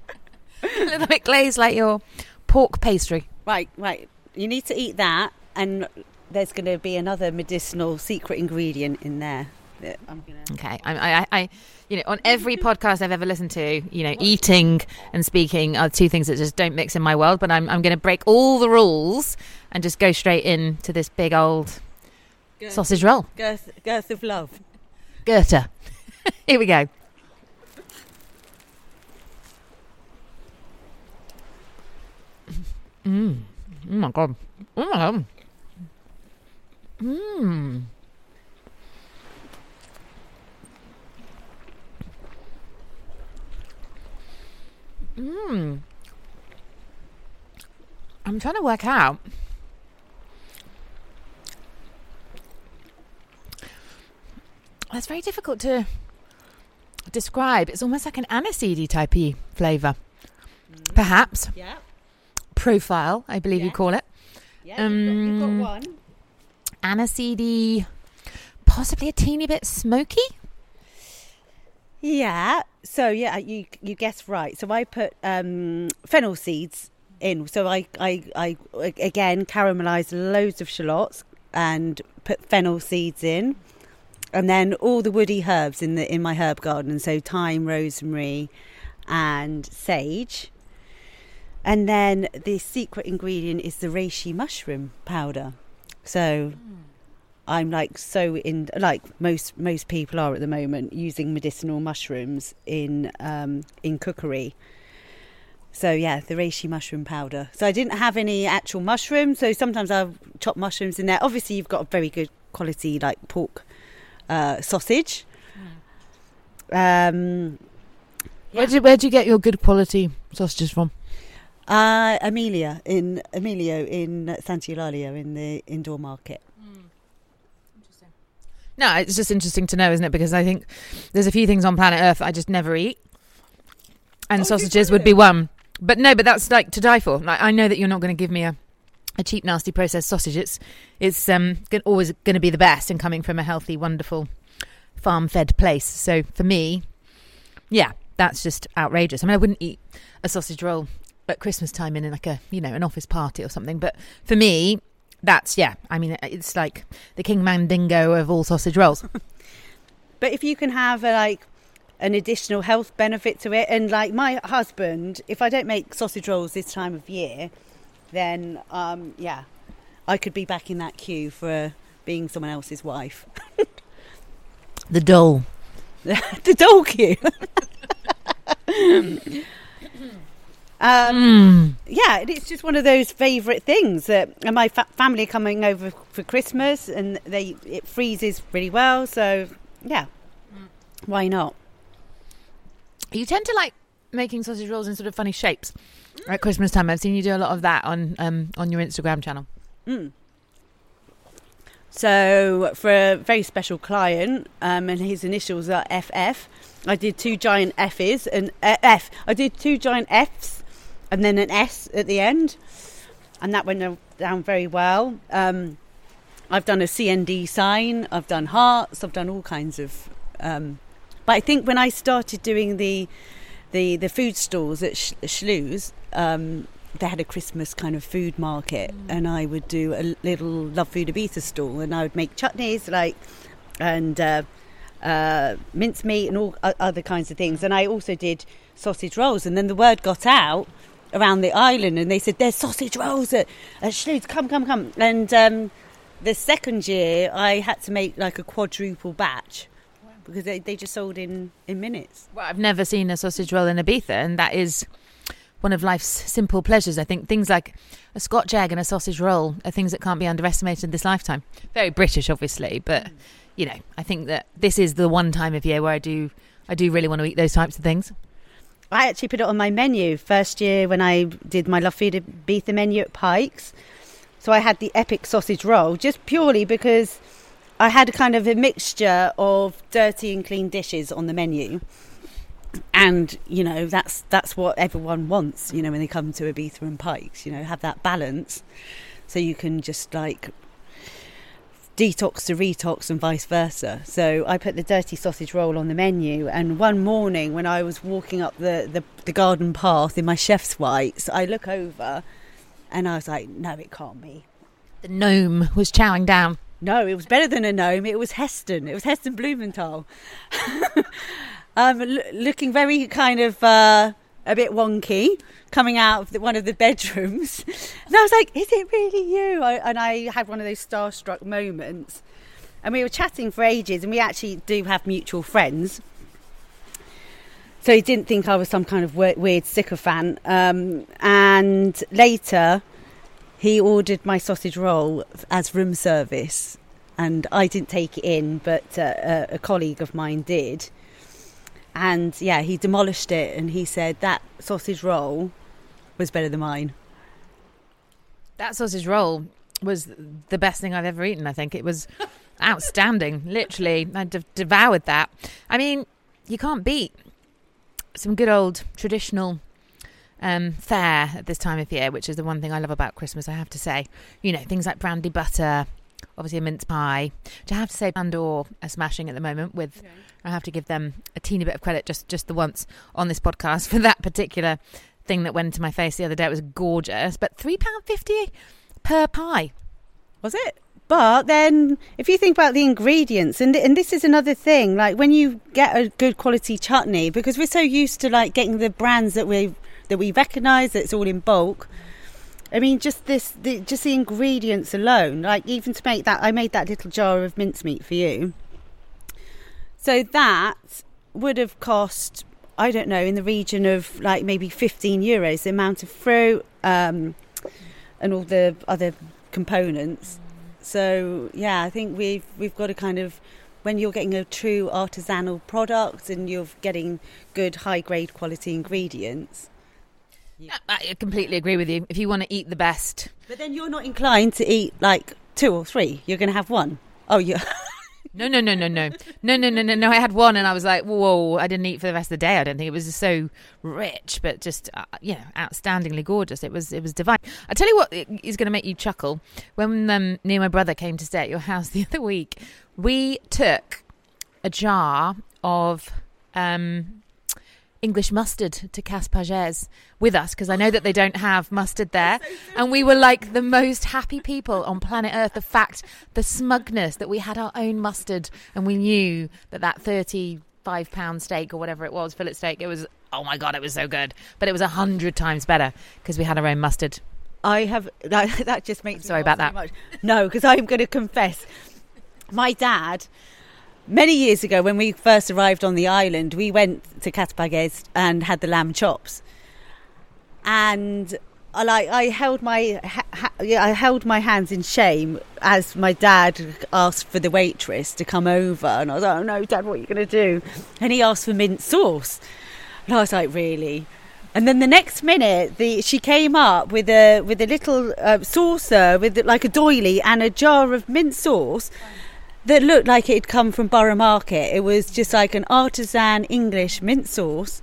a little bit glazed like your pork pastry. Right, right. You need to eat that, and there's going to be another medicinal secret ingredient in there. I'm gonna. Okay, I, I, I, you know, on every podcast I've ever listened to, you know, eating and speaking are two things that just don't mix in my world. But I'm, I'm going to break all the rules and just go straight into this big old sausage roll, Girth, girth of love. Goethe. Here we go. Mm. Oh my god. Oh my god. Mmm. Mmm. I'm trying to work out. It's very difficult to describe. It's almost like an aniseedy typey flavour. Perhaps. Yeah, Profile, I believe you call it. yeah. you've, got, you've Um, got one. Aniseedy, possibly a teeny bit smoky. Yeah. So yeah, you you guessed right. So I put um, fennel seeds in. So I I, I again caramelized loads of shallots and put fennel seeds in, and then all the woody herbs in the in my herb garden. So thyme, rosemary, and sage. And then the secret ingredient is the reishi mushroom powder. So I'm like so in like most most people are at the moment using medicinal mushrooms in um, in cookery. So yeah, the reishi mushroom powder. So I didn't have any actual mushrooms. So sometimes I'll chop mushrooms in there. Obviously, you've got a very good quality like pork uh, sausage. Um, Where did where do you get your good quality sausages from? uh, Amelia in Emilio in Santa Eulalia in the indoor market. No, it's just interesting to know, isn't it? Because I think there's a few things on planet Earth I just never eat, and Oh, sausages would be one. But no, but that's like to die for. Like I know that you're not going to give me a, a cheap, nasty processed sausage. It's it's um always going to be the best and coming from a healthy, wonderful, farm-fed place. So for me, yeah, that's just outrageous. I mean, I wouldn't eat a sausage roll at Christmas time in like a you know an office party or something. But for me, that's yeah. I mean, it's like the king mandingo of all sausage rolls. But if you can have a, like an additional health benefit to it, and like my husband, if I don't make sausage rolls this time of year, then um, yeah, I could be back in that queue for being someone else's wife. The doll. the dole queue. um, Mm. yeah, it's just one of those favourite things that and my fa- family are coming over for Christmas, and they it freezes really well. So yeah, why not? You tend to like making sausage rolls in sort of funny shapes at Christmas time. I've seen you do a lot of that on um, on your Instagram channel. Mm. So, for a very special client, um, and his initials are FF, I did two giant F's and uh, F. I did two giant F's and then an S at the end, and that went down very well. Um, I've done a CND sign, I've done hearts, I've done all kinds of. Um, but I think when I started doing the the, the food stalls at Sch- Sluiz, um, they had a Christmas kind of food market, and I would do a little Love Food Ibiza stall, and I would make chutneys like and uh, uh, mincemeat and all o- other kinds of things. And I also did sausage rolls, and then the word got out around the island, and they said there's sausage rolls at, at Sluiz, come, come, come. And um, the second year, I had to make like a quadruple batch because they, they just sold in in minutes. Well, I've never seen a sausage roll in Ibiza, and that is one of life's simple pleasures. I think things like a Scotch egg and a sausage roll are things that can't be underestimated this lifetime. Very British, obviously, but mm. you know, I think that this is the one time of year where I do I do really want to eat those types of things. I actually put it on my menu first year when I did my Love Food Ibiza menu at Pikes. So I had the epic sausage roll just purely because I had a kind of a mixture of dirty and clean dishes on the menu. And you know that's that's what everyone wants. You know when they come to Ibiza and Pikes, you know have that balance, so you can just like detox to retox and vice versa. So I put the dirty sausage roll on the menu. And one morning when I was walking up the, the, the garden path in my chef's whites, I look over and I was like, no, it can't be. The gnome was chowing down. No, it was better than a gnome. It was Heston. It was Heston Blumenthal. um, l- looking very kind of uh, a bit wonky, coming out of the, one of the bedrooms. And I was like, is it really you? I, and I had one of those starstruck moments. And we were chatting for ages, and we actually do have mutual friends. So he didn't think I was some kind of weird, sycophant. Um, and later, he ordered my sausage roll as room service. And I didn't take it in, but uh, a colleague of mine did. And yeah, he demolished it and he said that sausage roll was better than mine. That sausage roll was the best thing I've ever eaten. I think it was outstanding. Literally, I devoured that. I mean, you can't beat some good old traditional um, fare at this time of year, which is the one thing I love about Christmas. I have to say, you know, things like brandy butter, obviously a mince pie. Which I have to say, Pandor are smashing at the moment. With I have to give them a teeny bit of credit, just just the once on this podcast for that particular thing that went into my face the other day. It was gorgeous, but three pound fifty per pie. Was it? But then, if you think about the ingredients, and and this is another thing, like when you get a good quality chutney, because we're so used to like getting the brands that we that we recognise, that's all in bulk. I mean, just this, the, just the ingredients alone, like even to make that, I made that little jar of mincemeat for you. So that would have cost, I don't know, in the region of like maybe 15 euros, the amount of fruit um, and all the other components. So yeah, I think we've we've got to kind of when you're getting a true artisanal product and you're getting good high grade quality ingredients. I completely agree with you. If you want to eat the best, But then you're not inclined to eat like two or three. You're going to have one. Oh, yeah. no, no, no, no, no, no, no, no, no, no. I had one, and I was like, whoa! I didn't eat for the rest of the day. I don't think it was so rich, but just uh, you know, outstandingly gorgeous. It was, it was divine. I tell you what is going to make you chuckle. When um, me and my brother came to stay at your house the other week, we took a jar of um, English mustard to Cas Pagès with us because I know that they don't have mustard there. And we were like the most happy people on planet Earth. The fact, the smugness that we had our own mustard and we knew that that 35 pound steak or whatever it was, fillet steak, it was, oh my God, it was so good. But it was a hundred times better because we had our own mustard. I have that, that just makes me Sorry about that. much. No, because I'm going to confess, my dad. Many years ago, when we first arrived on the island, we went to Cas Pagès and had the lamb chops, and I like I held my ha- I held my hands in shame as my dad asked for the waitress to come over, and I was like, "Oh no, Dad, what are you going to do?" And he asked for mint sauce, and I was like, "Really?" And then the next minute, the she came up with a with a little uh, saucer with like a doily and a jar of mint sauce that looked like it had come from Borough Market. It was just like an artisan English mint sauce.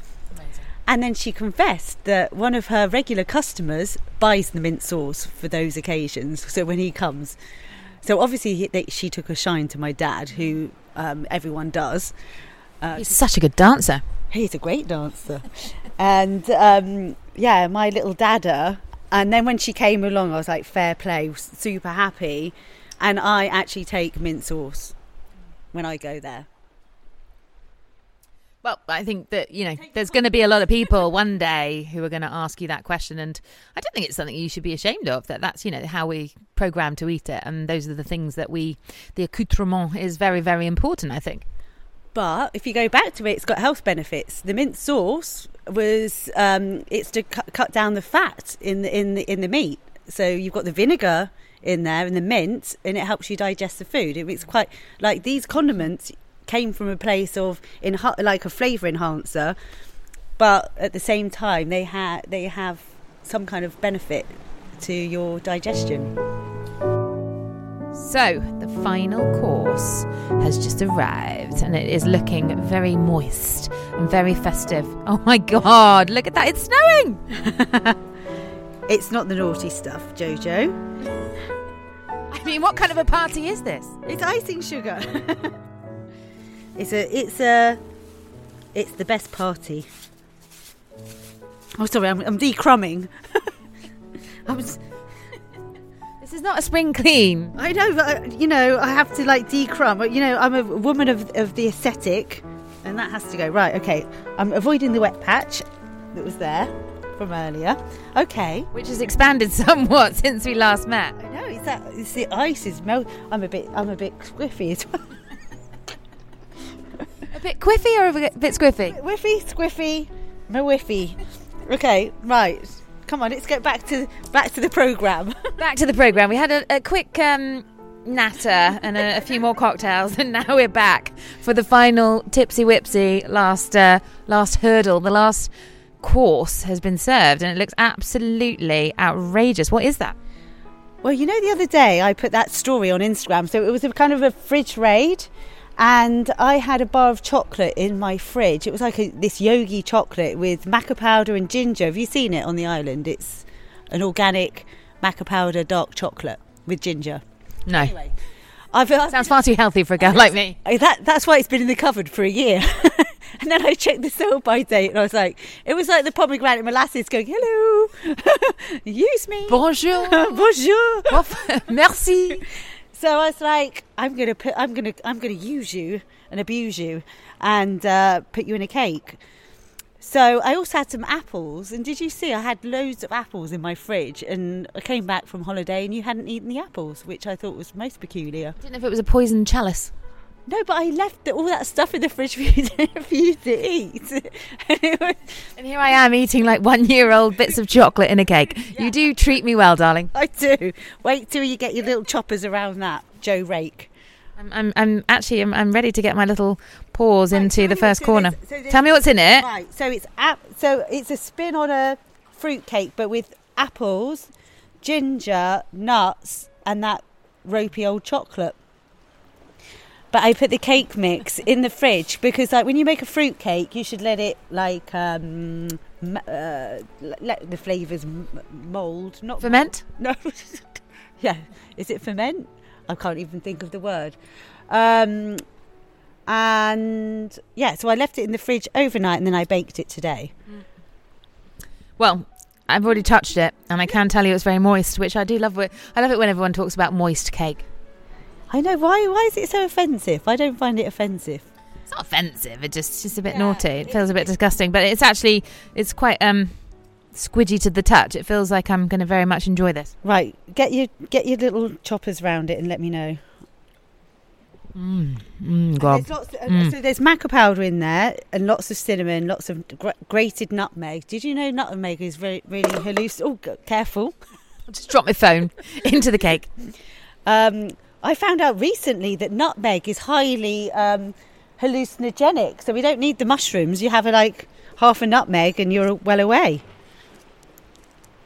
And then she confessed that one of her regular customers buys the mint sauce for those occasions. So when he comes, so obviously he, they, she took a shine to my dad, who um, everyone does. Uh, He's such a good dancer. He's a great dancer. and um, yeah, my little dada. And then when she came along, I was like, fair play, super happy. And I actually take mint sauce when I go there. Well, I think that, you know, there's going to be a lot of people one day who are going to ask you that question. And I don't think it's something you should be ashamed of, that that's, you know, how we program to eat it. And those are the things that we, the accoutrement is very, very important, I think. But if you go back to it, it's got health benefits. The mint sauce was um, it's to cut, cut down the fat in the in the in the meat. So you've got the vinegar in there and the mint, and it helps you digest the food. It- It's quite like these condiments came from a place of in like a flavour enhancer, but at the same time they have they have some kind of benefit to your digestion. So, the final course has just arrived and it is looking very moist and very festive. Oh my god, look at that, it's snowing! It's not the naughty stuff, Jojo. I mean, what kind of a party is this? It's icing sugar. it's a it's a it's the best party. Oh, sorry, I'm, I'm decrumbing. I was, This is not a spring clean. I know, but uh, you know, I have to like decrumb. But, You know, I'm a woman of of the aesthetic, and that has to go right. Okay, I'm avoiding the wet patch that was there from earlier. Okay, Which has expanded somewhat since we last met. I know that it's the ice is melt. I'm a bit I'm a bit squiffy as well. A bit quiffy or a bit squiffy? Whiffy, squiffy, my whiffy. Okay, right. Come on, let's get back to back to the program. Back to the programme. We had a, a quick um, natter and a, a few more cocktails, and now we're back for the final tipsy whipsy last uh, last hurdle. The last course has been served, and it looks absolutely outrageous. What is that? Well, you know, the other day I put that story on Instagram, so it was a kind of a fridge raid, and I had a bar of chocolate in my fridge. It was like a, this yogi chocolate with maca powder and ginger. Have you seen it on the island? It's an organic maca powder dark chocolate with ginger. No, Anyway, I've, I've sounds far too healthy for a girl like me. That that's why it's been in the cupboard for a year. and then I checked the sell by date, and I was like, it was like the pomegranate molasses going, "Hello, use me, Bonjour, bonjour." merci. So I was like, I'm gonna put, I'm gonna, I'm gonna use you and abuse you, and uh, put you in a cake. So I also had some apples, and did you see I had loads of apples in my fridge? And I came back from holiday, and you hadn't eaten the apples, which I thought was most peculiar. I didn't know if it was a poison chalice. No, but I left the, all that stuff in the fridge for you to, for you to eat. And was, And here I am eating like one year old bits of chocolate in a cake. You do treat me well, darling. I do. Wait till you get your little choppers around that, Joe Rake. I'm, I'm, I'm actually I'm, I'm ready to get my little paws Right, into the first corner. there's- so there's- Tell me what's in it. Right. So it's ap- so it's a spin on a fruit cake, but with apples, ginger, nuts, and that ropey old chocolate. But I put the cake mix in the fridge because, like, when you make a fruit cake, you should let it like um, m- uh, let the flavors m- mold, not Ferment? No. yeah. Is it ferment? I can't even think of the word. Um, and yeah, so I left it in the fridge overnight and then I baked it today. Well, I've already touched it, and I can tell you it's very moist, which I do love. I love it when everyone talks about moist cake. I know why. Why is it so offensive? I don't find it offensive. It's not offensive. It just it's just a bit Yeah, naughty. It feels a bit disgusting, but it's actually it's quite um squidgy to the touch. It feels like I'm going to very much enjoy this. Right, get your get your little choppers round it and let me know. Mm, mm. There's lots of, Mm. So there's maca powder in there and lots of cinnamon, lots of gr- grated nutmeg. Did you know nutmeg is very really halluc? Oh, careful. Just drop my phone into the cake. Um, I found out recently that nutmeg is highly um, hallucinogenic, so we don't need the mushrooms. You have a, like half a nutmeg and you're well away.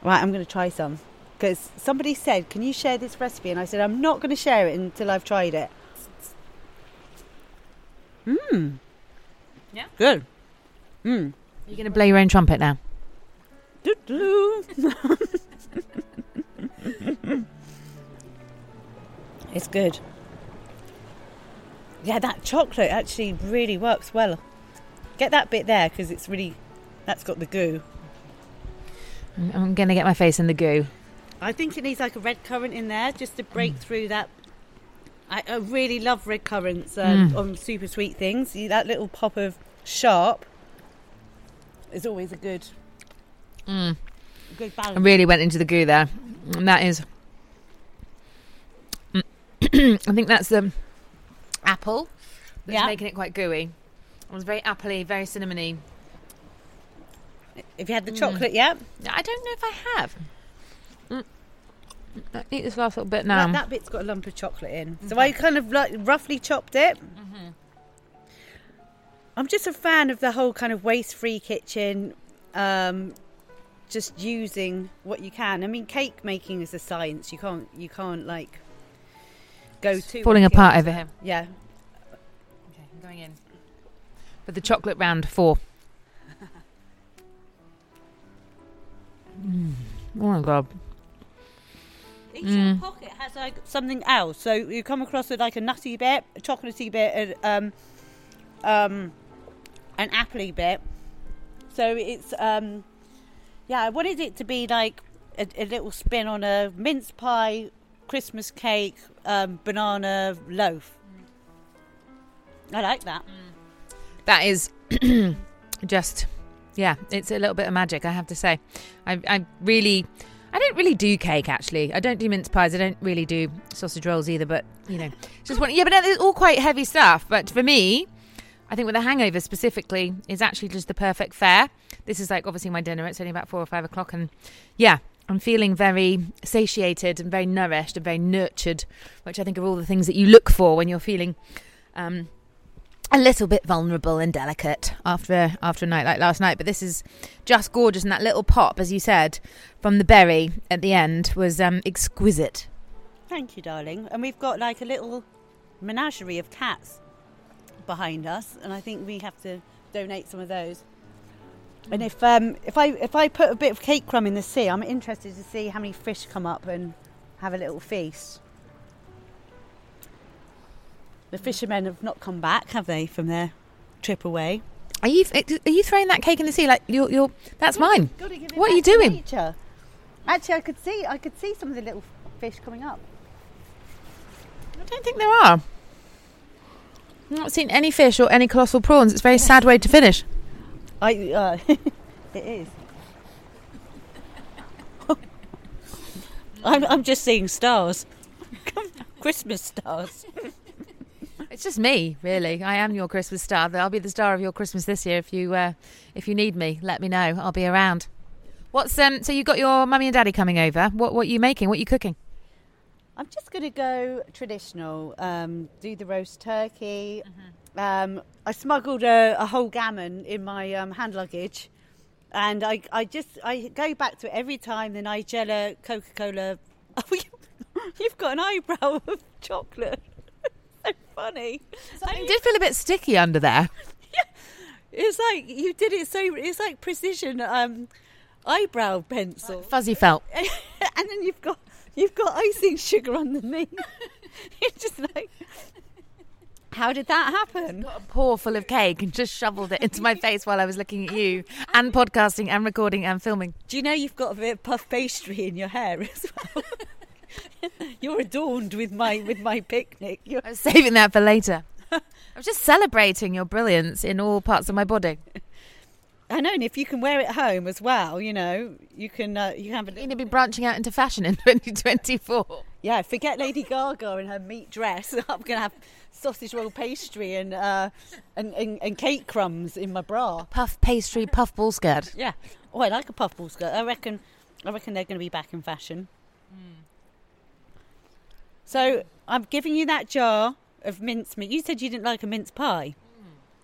Right, I'm going to try some because somebody said, "Can you share this recipe?" And I said, "I'm not going to share it until I've tried it." Mmm. Yeah? Good. Mmm. You're going to blow your own trumpet now. Doo-doo. it's good. Yeah, that chocolate actually really works well. Get that bit there because it's really, that's got the goo. I'm- I'm going to get my face in the goo. I think it needs like a red currant in there just to break through that. I, I really love red currants um, Mm. on super sweet things. That little pop of sharp is always a good, Mm. a good I really went into the goo there. And that is. I think that's the apple that's Yeah. making it quite gooey. It was very appley, very cinnamony. Have you had the Mm. chocolate yet? I don't know if I have. Eat this last little bit now. That, that bit's got a lump of chocolate in. So I kind of like roughly chopped it. I'm just a fan of the whole kind of waste-free kitchen. Um, just using what you can. I mean, cake making is a science. You can't you can't like go to Falling apart over here. Yeah. Okay, I'm going in. For the chocolate round four. Mm. Oh my god. Each Mm. pocket has like something else. So you come across with like a nutty bit, a chocolatey bit, and um, um, an appley bit. So it's um, yeah. I wanted it to be like a, a little spin on a mince pie, Christmas cake, um, banana loaf. I like that. That is just, yeah, it's a little bit of magic, I have to say. I, I really, I don't really do cake actually. I don't do mince pies. I don't really do sausage rolls either. But you know, just one. Yeah, but it's all quite heavy stuff. But for me, I think with a hangover specifically is actually just the perfect fare. This is like obviously my dinner. It's only about four or five o'clock, and yeah, I'm feeling very satiated and very nourished and very nurtured, which I think are all the things that you look for when you're feeling. Um, a little bit vulnerable and delicate after after a night like last night, but this is just gorgeous. And that little pop, as you said, from the berry at the end was um, exquisite. Thank you, darling. And we've got like a little menagerie of cats behind us, and I think we have to donate some of those. And if um, if I if I put a bit of cake crumb in the sea, I'm interested to see how many fish come up and have a little feast. The fishermen have not come back, have they, from their trip away? Are you are you throwing that cake in the sea like you're you're? That's mine. Give it What are you doing? nature. Actually, I could see I could see some of the little fish coming up. I don't think there are. I've not seen any fish or any colossal prawns. It's a very sad way to finish. I uh, it is. I'm I'm just seeing stars, Christmas stars. It's just me, really. I am your Christmas star. I'll be the star of your Christmas this year. If you uh, if you need me, let me know. I'll be around. What's um? So you got your mummy and daddy coming over. What what are you making? What are you cooking? I'm just going to go traditional. Um, do the roast turkey. Um, I smuggled a, a whole gammon in my um, hand luggage, and I, I just I go back to it every time. The Nigella Coca Cola. Oh, you, you've got an eyebrow of chocolate. so funny. I did feel a bit sticky under there. yeah, It's like you did it so. It's like precision um, eyebrow pencil, Fuzzy felt. and then you've got you've got icing sugar underneath. It's just like, how did that happen? Got a paw full of cake and just shoveled it into my face while I was looking at you and podcasting and recording and filming. Do you know you've got a bit of puff pastry in your hair as well? You're adorned with my with my picnic. You're, I was saving that for later. I was just celebrating your brilliance in all parts of my body. I know, and if you can wear it home as well, you know, you can uh, you can have a You're going to be branching out into fashion in 2024. Yeah, forget Lady Gaga in her meat dress. I'm going to have sausage roll pastry and, uh, and, and and cake crumbs in my bra. Puff pastry, puff ball skirt. Yeah. Oh, I like a puff ball skirt. I reckon. I reckon they're going to be back in fashion. So I'm giving you that jar of mincemeat. You said you didn't like a mince pie.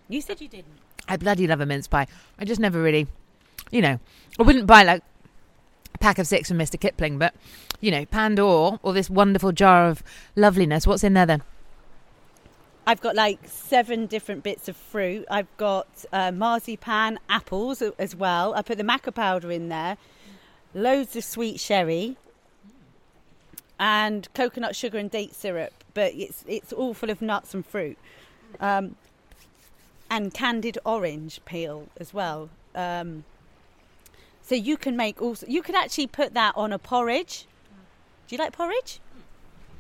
You said you didn't. I bloody love a mince pie. I just never really, you know, I wouldn't buy like a pack of six from Mr. Kipling, but, you know, Pandora or this wonderful jar of loveliness. What's in there then? I've got like seven different bits of fruit. I've got uh, marzipan, apples as well. I put the maca powder in there, loads of sweet sherry, and coconut sugar and date syrup. But it's it's all full of nuts and fruit, um, and candied orange peel as well. Um, so you can make also you could actually put that on a porridge. Do you like porridge?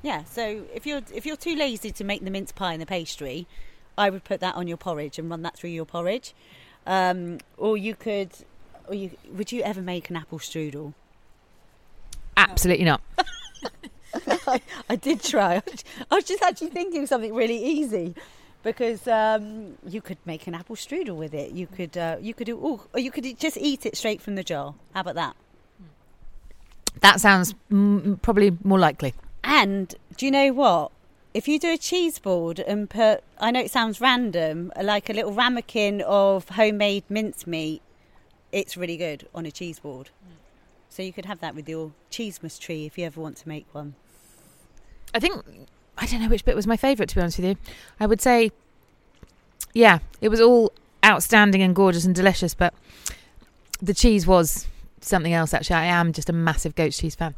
Yeah, so if you're if you're too lazy to make the mince pie and the pastry, I would put that on your porridge and run that through your porridge. Um, or you could, or you would you ever make an apple strudel? Absolutely not. I, I did try. I was just actually thinking of something really easy because um, you could make an apple strudel with it. You could uh, you could do, ooh, or you could just eat it straight from the jar. How about that? That sounds mm, probably more likely. And do you know what? If you do a cheese board and put, I know it sounds random, like a little ramekin of homemade mincemeat, it's really good on a cheese board. So you could have that with your cheesemas tree if you ever want to make one. I think I don't know which bit was my favourite. To be honest with you, I would say, yeah, it was all outstanding and gorgeous and delicious, but the cheese was something else. Actually, I am just a massive goat cheese fan.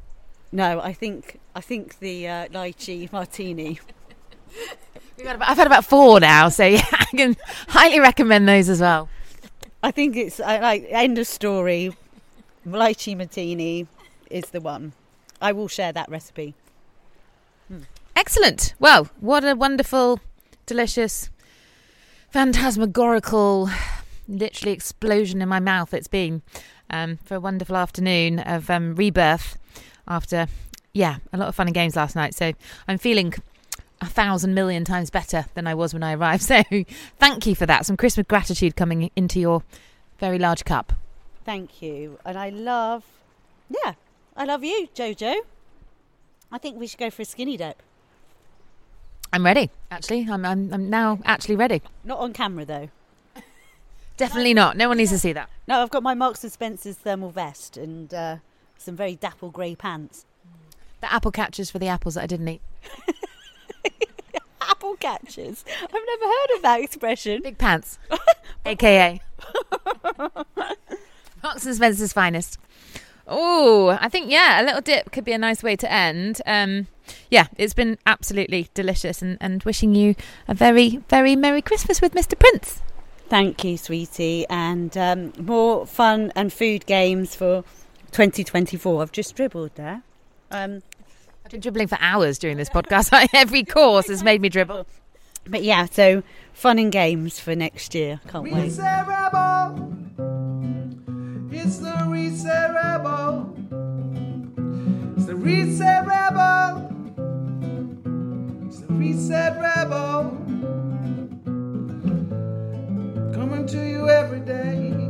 No, I think I think the uh, lychee martini. Had about, I've had about four now, so yeah, I can highly recommend those as well. I think it's I like end of story. Lychee martini is the one. I will share that recipe. Excellent. Well, what a wonderful, delicious, phantasmagorical, literally explosion in my mouth it's been um, for a wonderful afternoon of um, rebirth after, yeah, a lot of fun and games last night. So I'm feeling a thousand million times better than I was when I arrived. So thank you for that. Some Christmas gratitude coming into your very large cup. Thank you. And I love, yeah, I love you, Jojo. I think we should go for a skinny dip. I'm ready. Actually, I'm, I'm, I'm now actually ready. Not on camera though. Definitely not. No one needs to see that. No, I've got my Marks and Spencer's thermal vest and uh, some very dapple grey pants. The apple catchers for the apples that I didn't eat. Apple catchers. I've never heard of that expression. Big pants, aka Marks and Spencer's finest. Oh, I think yeah, a little dip could be a nice way to end. Um, yeah, it's been absolutely delicious, and, and wishing you a very very merry Christmas with Mr. Prince. Thank you, sweetie. And um, more fun and food games for 2024. I've just dribbled there. Um, I've been dribbling for hours during this podcast. Every course has made me dribble. but yeah, so fun and games for next year. Can't wait. It's the reset Rebel. It's the reset Rebel. It's the Reset Rebel. Coming to you every day.